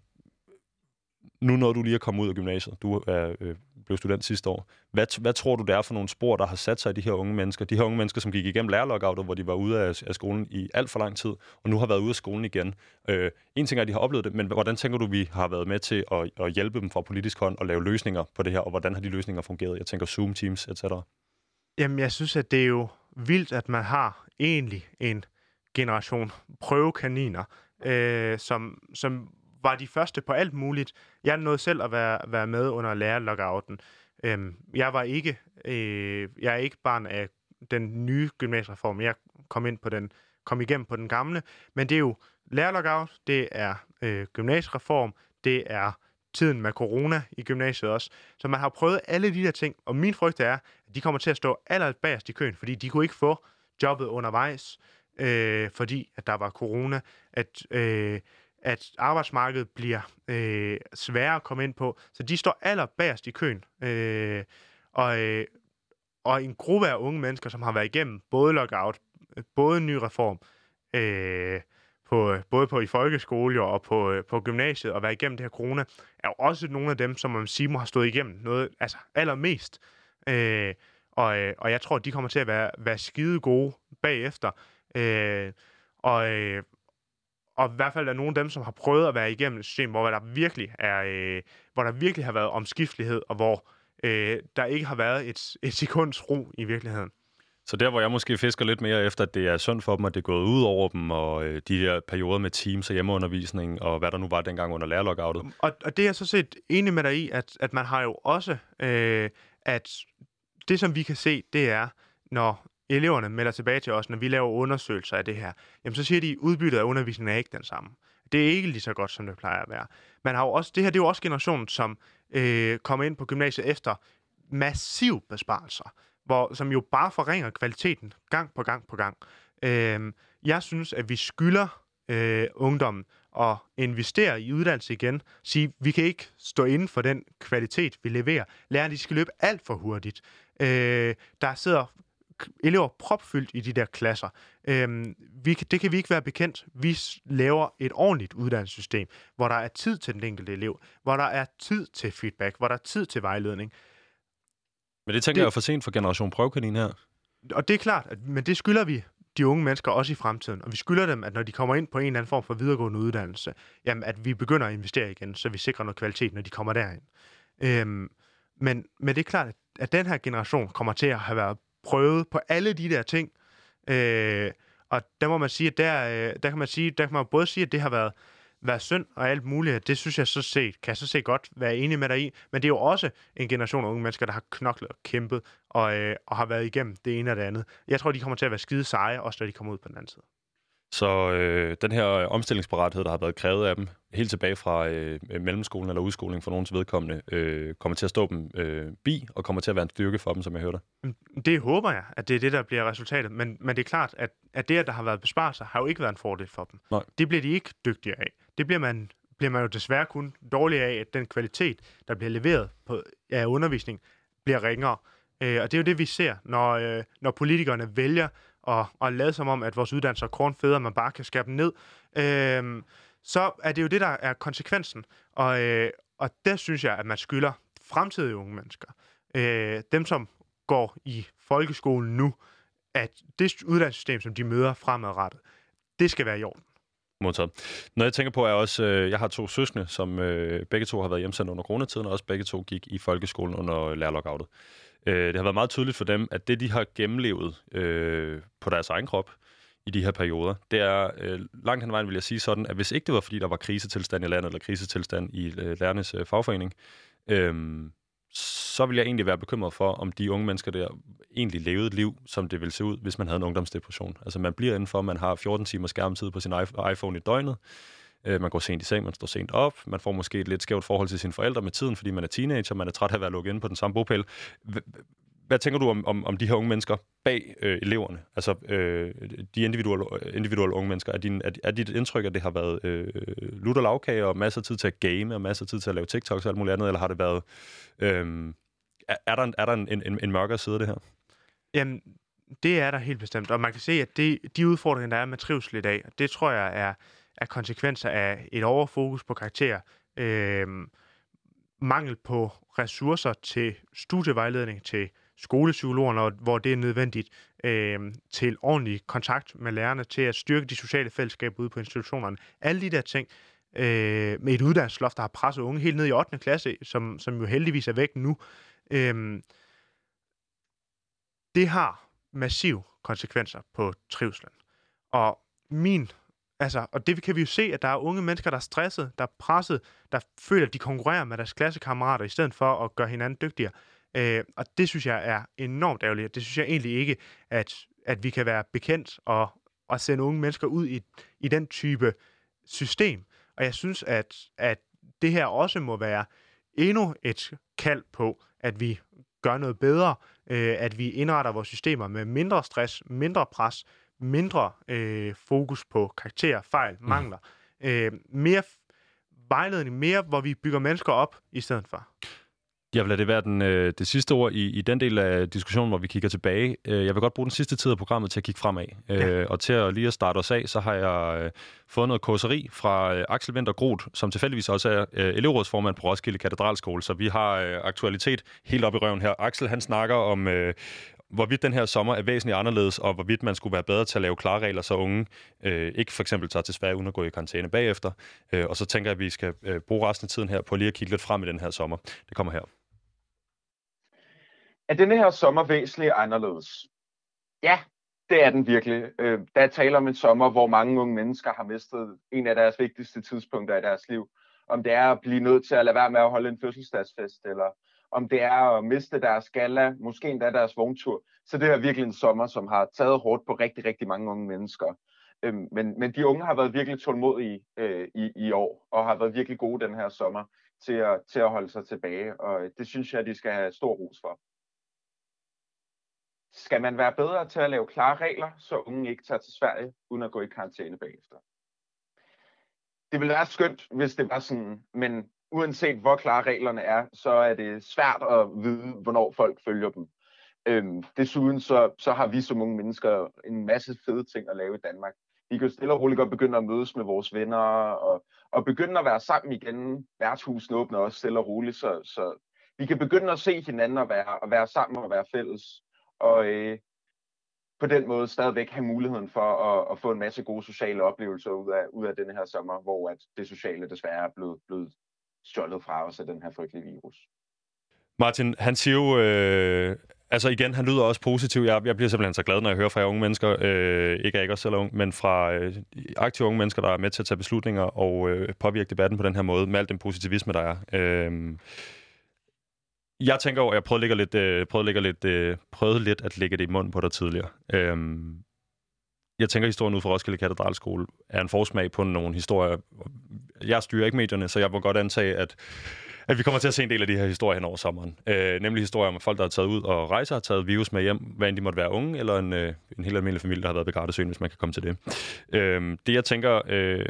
nu når du lige er kommet ud af gymnasiet, du er, øh, blev student sidste år, hvad, hvad tror du, det er for nogle spor, der har sat sig i de her unge mennesker? De her unge mennesker, som gik igennem lærerlockoutet, hvor de var ude af, af skolen i alt for lang tid, og nu har været ude af skolen igen. Øh, en ting er, at de har oplevet det, men hvordan tænker du, vi har været med til at, at hjælpe dem fra politisk hånd og lave løsninger på det her, og hvordan har de løsninger fungeret? Jeg tænker Zoom, Teams, etc. Jamen, jeg synes, at det er jo vildt, at man har egentlig en generation prøvekaniner, øh, som, som var de første på alt muligt. Jeg nåede selv at være, være med under lærerlockouten. Øhm, jeg var ikke, øh, jeg er ikke barn af den nye gymnasiereform. Jeg kom ind på den, kom igennem på den gamle. Men det er jo lærerlockout, det er øh, gymnasiereform, det er tiden med corona i gymnasiet også. Så man har prøvet alle de der ting, og min frygt er, at de kommer til at stå allerbagerst i køen, fordi de kunne ikke få jobbet undervejs, øh, fordi at der var corona, at øh, at arbejdsmarkedet bliver øh, sværere at komme ind på. Så de står allerbærst i køen. Øh, og, øh, og en gruppe af unge mennesker, som har været igennem både lockout, både ny reform, øh, på, både på i folkeskole og på, øh, på gymnasiet, og været igennem det her corona, er jo også nogle af dem, som man siger, har stået igennem noget altså allermest. Øh, og, øh, og jeg tror, at de kommer til at være, være skide gode bagefter. Øh, og, øh, og i hvert fald er nogle af dem, som har prøvet at være igennem et system, hvor der virkelig er, øh, hvor der virkelig har været omskiftelighed, og hvor øh, der ikke har været et, et sekunds ro i virkeligheden. Så der, hvor jeg måske fisker lidt mere efter, at det er synd for dem, at det er gået ud over dem, og øh, de her perioder med teams og hjemmeundervisning, og hvad der nu var dengang under lærerlockoutet. Og, og det er så set enig med dig i, at, at man har jo også, øh, at det som vi kan se, det er, når eleverne melder tilbage til os, når vi laver undersøgelser af det her, jamen så siger de, at udbyttet af undervisningen er ikke den samme. Det er ikke lige så godt, som det plejer at være. Man har jo også, det her det er jo også generationen, som øh, kommer ind på gymnasiet efter massiv besparelser, hvor, som jo bare forringer kvaliteten gang på gang på gang. Øh, jeg synes, at vi skylder øh, ungdommen at investere i uddannelse igen. Sige, vi kan ikke stå inden for den kvalitet, vi leverer. Lærerne de skal løbe alt for hurtigt. Øh, der sidder elever propfyldt i de der klasser. Øhm, vi, det kan vi ikke være bekendt. Vi laver et ordentligt uddannelsessystem, hvor der er tid til den enkelte elev, hvor der er tid til feedback, hvor der er tid til vejledning. Men det tænker det, jeg er for sent for Generation Prøvekanin her. Og det er klart, at, men det skylder vi de unge mennesker også i fremtiden. Og vi skylder dem, at når de kommer ind på en eller anden form for videregående uddannelse, jamen, at vi begynder at investere igen, så vi sikrer noget kvalitet, når de kommer derind. Øhm, men, men det er klart, at den her generation kommer til at have været prøvet på alle de der ting. Øh, og der må man sige, at der, øh, der kan man sige, der kan man både sige, at det har været, været synd og alt muligt. Det synes jeg så set, kan jeg så set godt være enig med dig i. Men det er jo også en generation af unge mennesker, der har knoklet og kæmpet og, øh, og har været igennem det ene og det andet. Jeg tror, de kommer til at være skide seje, også når de kommer ud på den anden side. Så øh, den her omstillingsparathed, der har været krævet af dem, helt tilbage fra øh, mellemskolen eller udskoling for nogens vedkommende, øh, kommer til at stå dem øh, bi, og kommer til at være en styrke for dem, som jeg hørte. Det håber jeg, at det er det, der bliver resultatet. Men, men det er klart, at, at det, at der har været besparelser, har jo ikke været en fordel for dem. Nej. Det bliver de ikke dygtigere af. Det bliver man, bliver man jo desværre kun dårlig af, at den kvalitet, der bliver leveret på, af undervisning, bliver ringere. Øh, og det er jo det, vi ser, når, øh, når politikerne vælger og, og lade som om, at vores uddannelser er kornfædre, man bare kan skære dem ned, øh, så er det jo det, der er konsekvensen. Og, øh, og det synes jeg, at man skylder fremtidige unge mennesker, øh, dem som går i folkeskolen nu, at det uddannelsessystem, som de møder fremadrettet, det skal være i orden. Modtaget. Når jeg tænker på, er også, øh, jeg har to søskende, som øh, begge to har været hjemsendt under coronatiden, og også begge to gik i folkeskolen under lærerlockoutet. Øh, det har været meget tydeligt for dem, at det, de har gennemlevet øh, på deres egen krop i de her perioder, det er øh, langt hen vejen, vil jeg sige sådan, at hvis ikke det var, fordi der var krisetilstand i landet, eller krisetilstand i øh, lærernes øh, fagforening, øh, så vil jeg egentlig være bekymret for, om de unge mennesker der egentlig levede et liv, som det ville se ud, hvis man havde en ungdomsdepression. Altså man bliver indenfor, man har 14 timer skærmtid på sin iPhone i døgnet, øh, man går sent i seng, man står sent op, man får måske et lidt skævt forhold til sine forældre med tiden, fordi man er teenager, man er træt af at være lukket inde på den samme bogpæl. Hvad tænker du om, om, om de her unge mennesker bag øh, eleverne? Altså øh, de individuelle, individuelle unge mennesker. Er, din, er, er dit indtryk, at det har været øh, lutter lavkage og masser af tid til at game og masser af tid til at lave TikToks og alt muligt andet, eller har det været... Øh, er, er der, er der en, en, en mørkere side af det her? Jamen, det er der helt bestemt. Og man kan se, at det, de udfordringer, der er med trivsel i dag, det tror jeg er, er konsekvenser af et overfokus på karakterer, øh, mangel på ressourcer til studievejledning, til skolepsykologerne, hvor det er nødvendigt, øh, til ordentlig kontakt med lærerne, til at styrke de sociale fællesskaber ude på institutionerne. Alle de der ting, øh, med et uddannelsesloft, der har presset unge helt ned i 8. klasse, som, som jo heldigvis er væk nu, øh, det har massiv konsekvenser på trivselen. Og min Altså, og det kan vi jo se, at der er unge mennesker, der er stresset, der er presset, der føler, at de konkurrerer med deres klassekammerater, i stedet for at gøre hinanden dygtigere. Øh, og det synes jeg er enormt ærgerligt. Det synes jeg egentlig ikke, at, at vi kan være bekendt og, og sende unge mennesker ud i, i den type system. Og jeg synes, at, at det her også må være endnu et kald på, at vi gør noget bedre, øh, at vi indretter vores systemer med mindre stress, mindre pres, mindre øh, fokus på karakterer, fejl, mm. mangler, øh, mere vejledning, mere hvor vi bygger mennesker op i stedet for. Jeg vil lade det være den, øh, det sidste ord i, i den del af diskussionen, hvor vi kigger tilbage. Øh, jeg vil godt bruge den sidste tid af programmet til at kigge fremad. Øh, ja. Og til at lige at starte os af, så har jeg øh, fået noget kåseri fra øh, Axel Winter Groth, som tilfældigvis også er øh, elevrådsformand på Roskilde Katedralskole. Så vi har øh, aktualitet helt op i røven her. Axel, han snakker om, øh, hvorvidt den her sommer er væsentligt anderledes, og hvorvidt man skulle være bedre til at lave klare regler, så unge øh, ikke for eksempel tager til Sverige uden at gå i karantæne bagefter. Øh, og så tænker jeg, at vi skal øh, bruge resten af tiden her på lige at kigge lidt frem i den her sommer. Det kommer her. Er denne her sommer væsentligt anderledes? Ja, det er den virkelig. Øh, der er tale om en sommer, hvor mange unge mennesker har mistet en af deres vigtigste tidspunkter i deres liv. Om det er at blive nødt til at lade være med at holde en fødselsdagsfest, eller om det er at miste deres gala, måske endda deres vogntur. Så det er virkelig en sommer, som har taget hårdt på rigtig, rigtig mange unge mennesker. Øhm, men, men de unge har været virkelig tålmodige øh, i, i år, og har været virkelig gode den her sommer til at, til at holde sig tilbage, og det synes jeg, de skal have stor ros for. Skal man være bedre til at lave klare regler, så unge ikke tager til Sverige, uden at gå i karantæne bagefter? Det ville være skønt, hvis det var sådan, men uanset hvor klare reglerne er, så er det svært at vide, hvornår folk følger dem. Øhm, desuden så, så har vi som unge mennesker en masse fede ting at lave i Danmark. Vi kan stille og roligt godt begynde at mødes med vores venner og, og begynde at være sammen igen. Værtshusene åbner også stille og roligt, så, så vi kan begynde at se hinanden og være, og være sammen og være fælles. Og øh, på den måde stadigvæk have muligheden for at, at få en masse gode sociale oplevelser ud af, ud af den her sommer, hvor at det sociale desværre er blevet, blevet stjålet fra os af den her frygtelige virus. Martin, han siger jo, øh, altså igen, han lyder også positiv. Jeg, jeg bliver simpelthen så glad, når jeg hører fra unge mennesker, øh, ikke af ikke også selv unge, men fra øh, aktive unge mennesker, der er med til at tage beslutninger og øh, påvirke debatten på den her måde, med al den positivisme, der er. Øh, jeg tænker over, jeg prøvede, at lidt, øh, prøvede, at lægge lidt, øh, prøvede lidt at lægge det i munden på dig tidligere. Øhm, jeg tænker, at historien ud fra Roskilde Katedralskole er en forsmag på nogle historier. Jeg styrer ikke medierne, så jeg må godt antage, at, at vi kommer til at se en del af de her historier hen over sommeren. Øh, nemlig historier om folk, der har taget ud og rejser, har taget virus med hjem, hvad end de måtte være unge, eller en, øh, en helt almindelig familie, der har været begravet søen, hvis man kan komme til det. Øh, det, jeg tænker øh,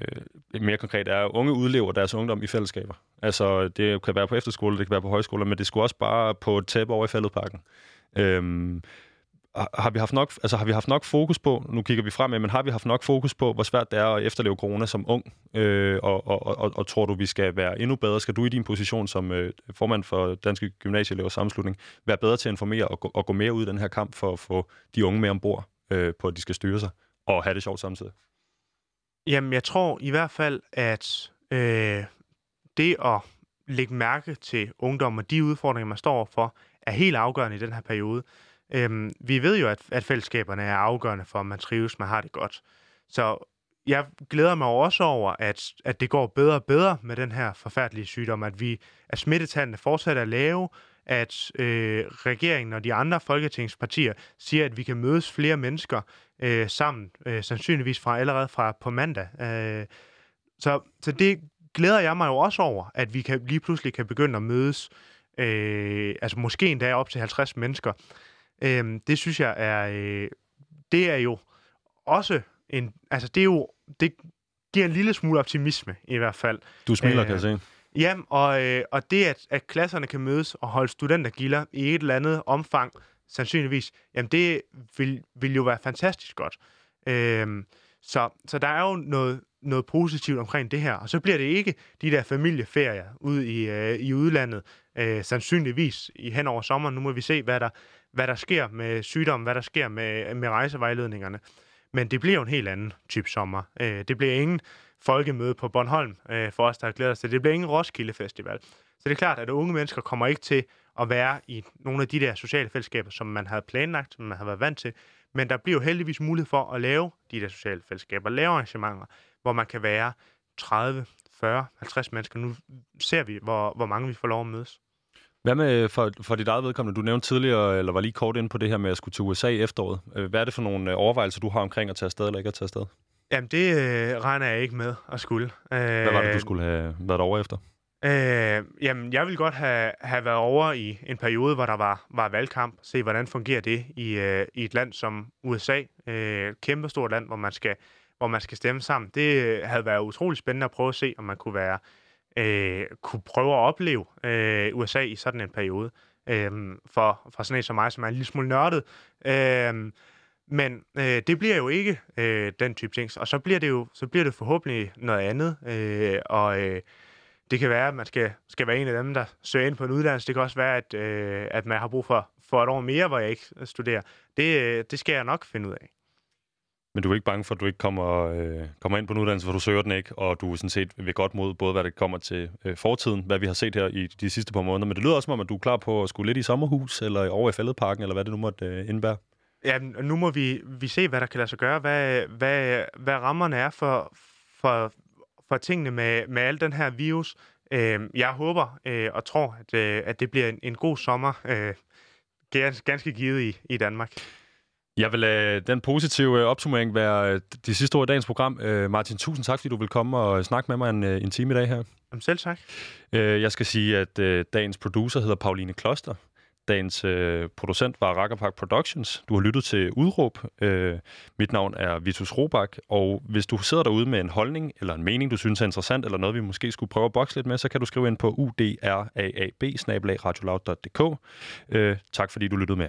mere konkret, er, at unge udlever deres ungdom i fællesskaber. Altså, det kan være på efterskole, det kan være på højskole, men det skulle også bare på et tæppe over i fældeparken. Øh, har vi haft nok, altså har vi haft nok fokus på, nu kigger vi fremad, men har vi haft nok fokus på, hvor svært det er at efterleve corona som ung? Øh, og, og, og, og tror du, vi skal være endnu bedre? Skal du i din position som øh, formand for Danske Gymnasieelevers Sammenslutning være bedre til at informere og gå, og gå mere ud i den her kamp for at få de unge med ombord øh, på, at de skal styre sig og have det sjovt samtidig? Jamen, jeg tror i hvert fald, at øh, det at lægge mærke til ungdom og de udfordringer, man står for, er helt afgørende i den her periode. Øhm, vi ved jo, at, at fællesskaberne er afgørende for, om man trives, man har det godt. Så jeg glæder mig også over, at, at det går bedre og bedre med den her forfærdelige sygdom, at vi at smittetallene fortsætter at lave, at øh, regeringen og de andre folketingspartier siger, at vi kan mødes flere mennesker øh, sammen, øh, sandsynligvis fra allerede fra på mandag. Øh, så, så det glæder jeg mig jo også over, at vi kan, lige pludselig kan begynde at mødes, øh, altså måske endda op til 50 mennesker. Øh, det synes jeg er, øh, det er jo også en, altså det er jo, det giver en lille smule optimisme i hvert fald. Du smiler, øh, kan jeg se. Ja, og, øh, og det, at, at klasserne kan mødes og holde studentergilder i et eller andet omfang, sandsynligvis, jamen det vil, vil jo være fantastisk godt. Øh, så, så der er jo noget, noget positivt omkring det her. Og så bliver det ikke de der familieferier ud i, øh, i udlandet, øh, sandsynligvis i hen over sommeren. Nu må vi se, hvad der, hvad der sker med sygdommen, hvad der sker med, med rejsevejledningerne. Men det bliver jo en helt anden type sommer. Øh, det bliver ingen folkemøde på Bornholm øh, for os, der har glædet os til. Det bliver ingen Roskilde Festival. Så det er klart, at unge mennesker kommer ikke til at være i nogle af de der sociale fællesskaber, som man havde planlagt, som man havde været vant til. Men der bliver jo heldigvis mulighed for at lave de der sociale fællesskaber, lave arrangementer, hvor man kan være 30, 40, 50 mennesker. Nu ser vi, hvor, hvor mange vi får lov at mødes. Hvad med for, for dit eget vedkommende? Du nævnte tidligere, eller var lige kort ind på det her med at skulle til USA i efteråret. Øh, hvad er det for nogle øh, overvejelser, du har omkring at tage afsted eller ikke at tage afsted? Jamen, det øh, regner jeg ikke med at skulle. Hvad var det, du skulle have været over efter? Øh, jamen, jeg vil godt have, have været over i en periode, hvor der var, var valgkamp. Se, hvordan fungerer det i, øh, i et land som USA. Øh, kæmpestort land, hvor man skal hvor man skal stemme sammen. Det øh, havde været utrolig spændende at prøve at se, om man kunne være øh, kunne prøve at opleve øh, USA i sådan en periode. Øh, for, for sådan en som mig, som er en lille smule nørdet. Øh, men øh, det bliver jo ikke øh, den type ting. Og så bliver det jo så bliver det forhåbentlig noget andet. Øh, og øh, det kan være, at man skal, skal være en af dem, der søger ind på en uddannelse. Det kan også være, at, øh, at man har brug for, for et år mere, hvor jeg ikke studerer. Det, øh, det skal jeg nok finde ud af. Men du er ikke bange for, at du ikke kommer, øh, kommer ind på en uddannelse, hvor du søger den ikke, og du er sådan set ved godt mod både, hvad det kommer til øh, fortiden, hvad vi har set her i de sidste par måneder. Men det lyder også som om, at du er klar på at skulle lidt i sommerhus, eller over i fældeparken, eller hvad det nu måtte øh, indebære. Ja, nu må vi, vi se, hvad der kan lade sig gøre, hvad, hvad, hvad rammerne er for, for, for tingene med, med al den her virus. Øh, jeg håber øh, og tror, at, øh, at det bliver en, en god sommer, øh, ganske givet i, i Danmark. Jeg vil lade den positive øh, opsummering være øh, de sidste ord i dagens program. Øh, Martin, tusind tak, fordi du vil komme og snakke med mig en, en time i dag her. Jamen selv tak. Jeg skal sige, at dagens producer hedder Pauline Kloster. Dagens producent var Rackerpark Productions. Du har lyttet til Udråb. mit navn er Vitus Robak, og hvis du sidder derude med en holdning eller en mening, du synes er interessant, eller noget, vi måske skulle prøve at bokse lidt med, så kan du skrive ind på udraab tak fordi du lyttede med.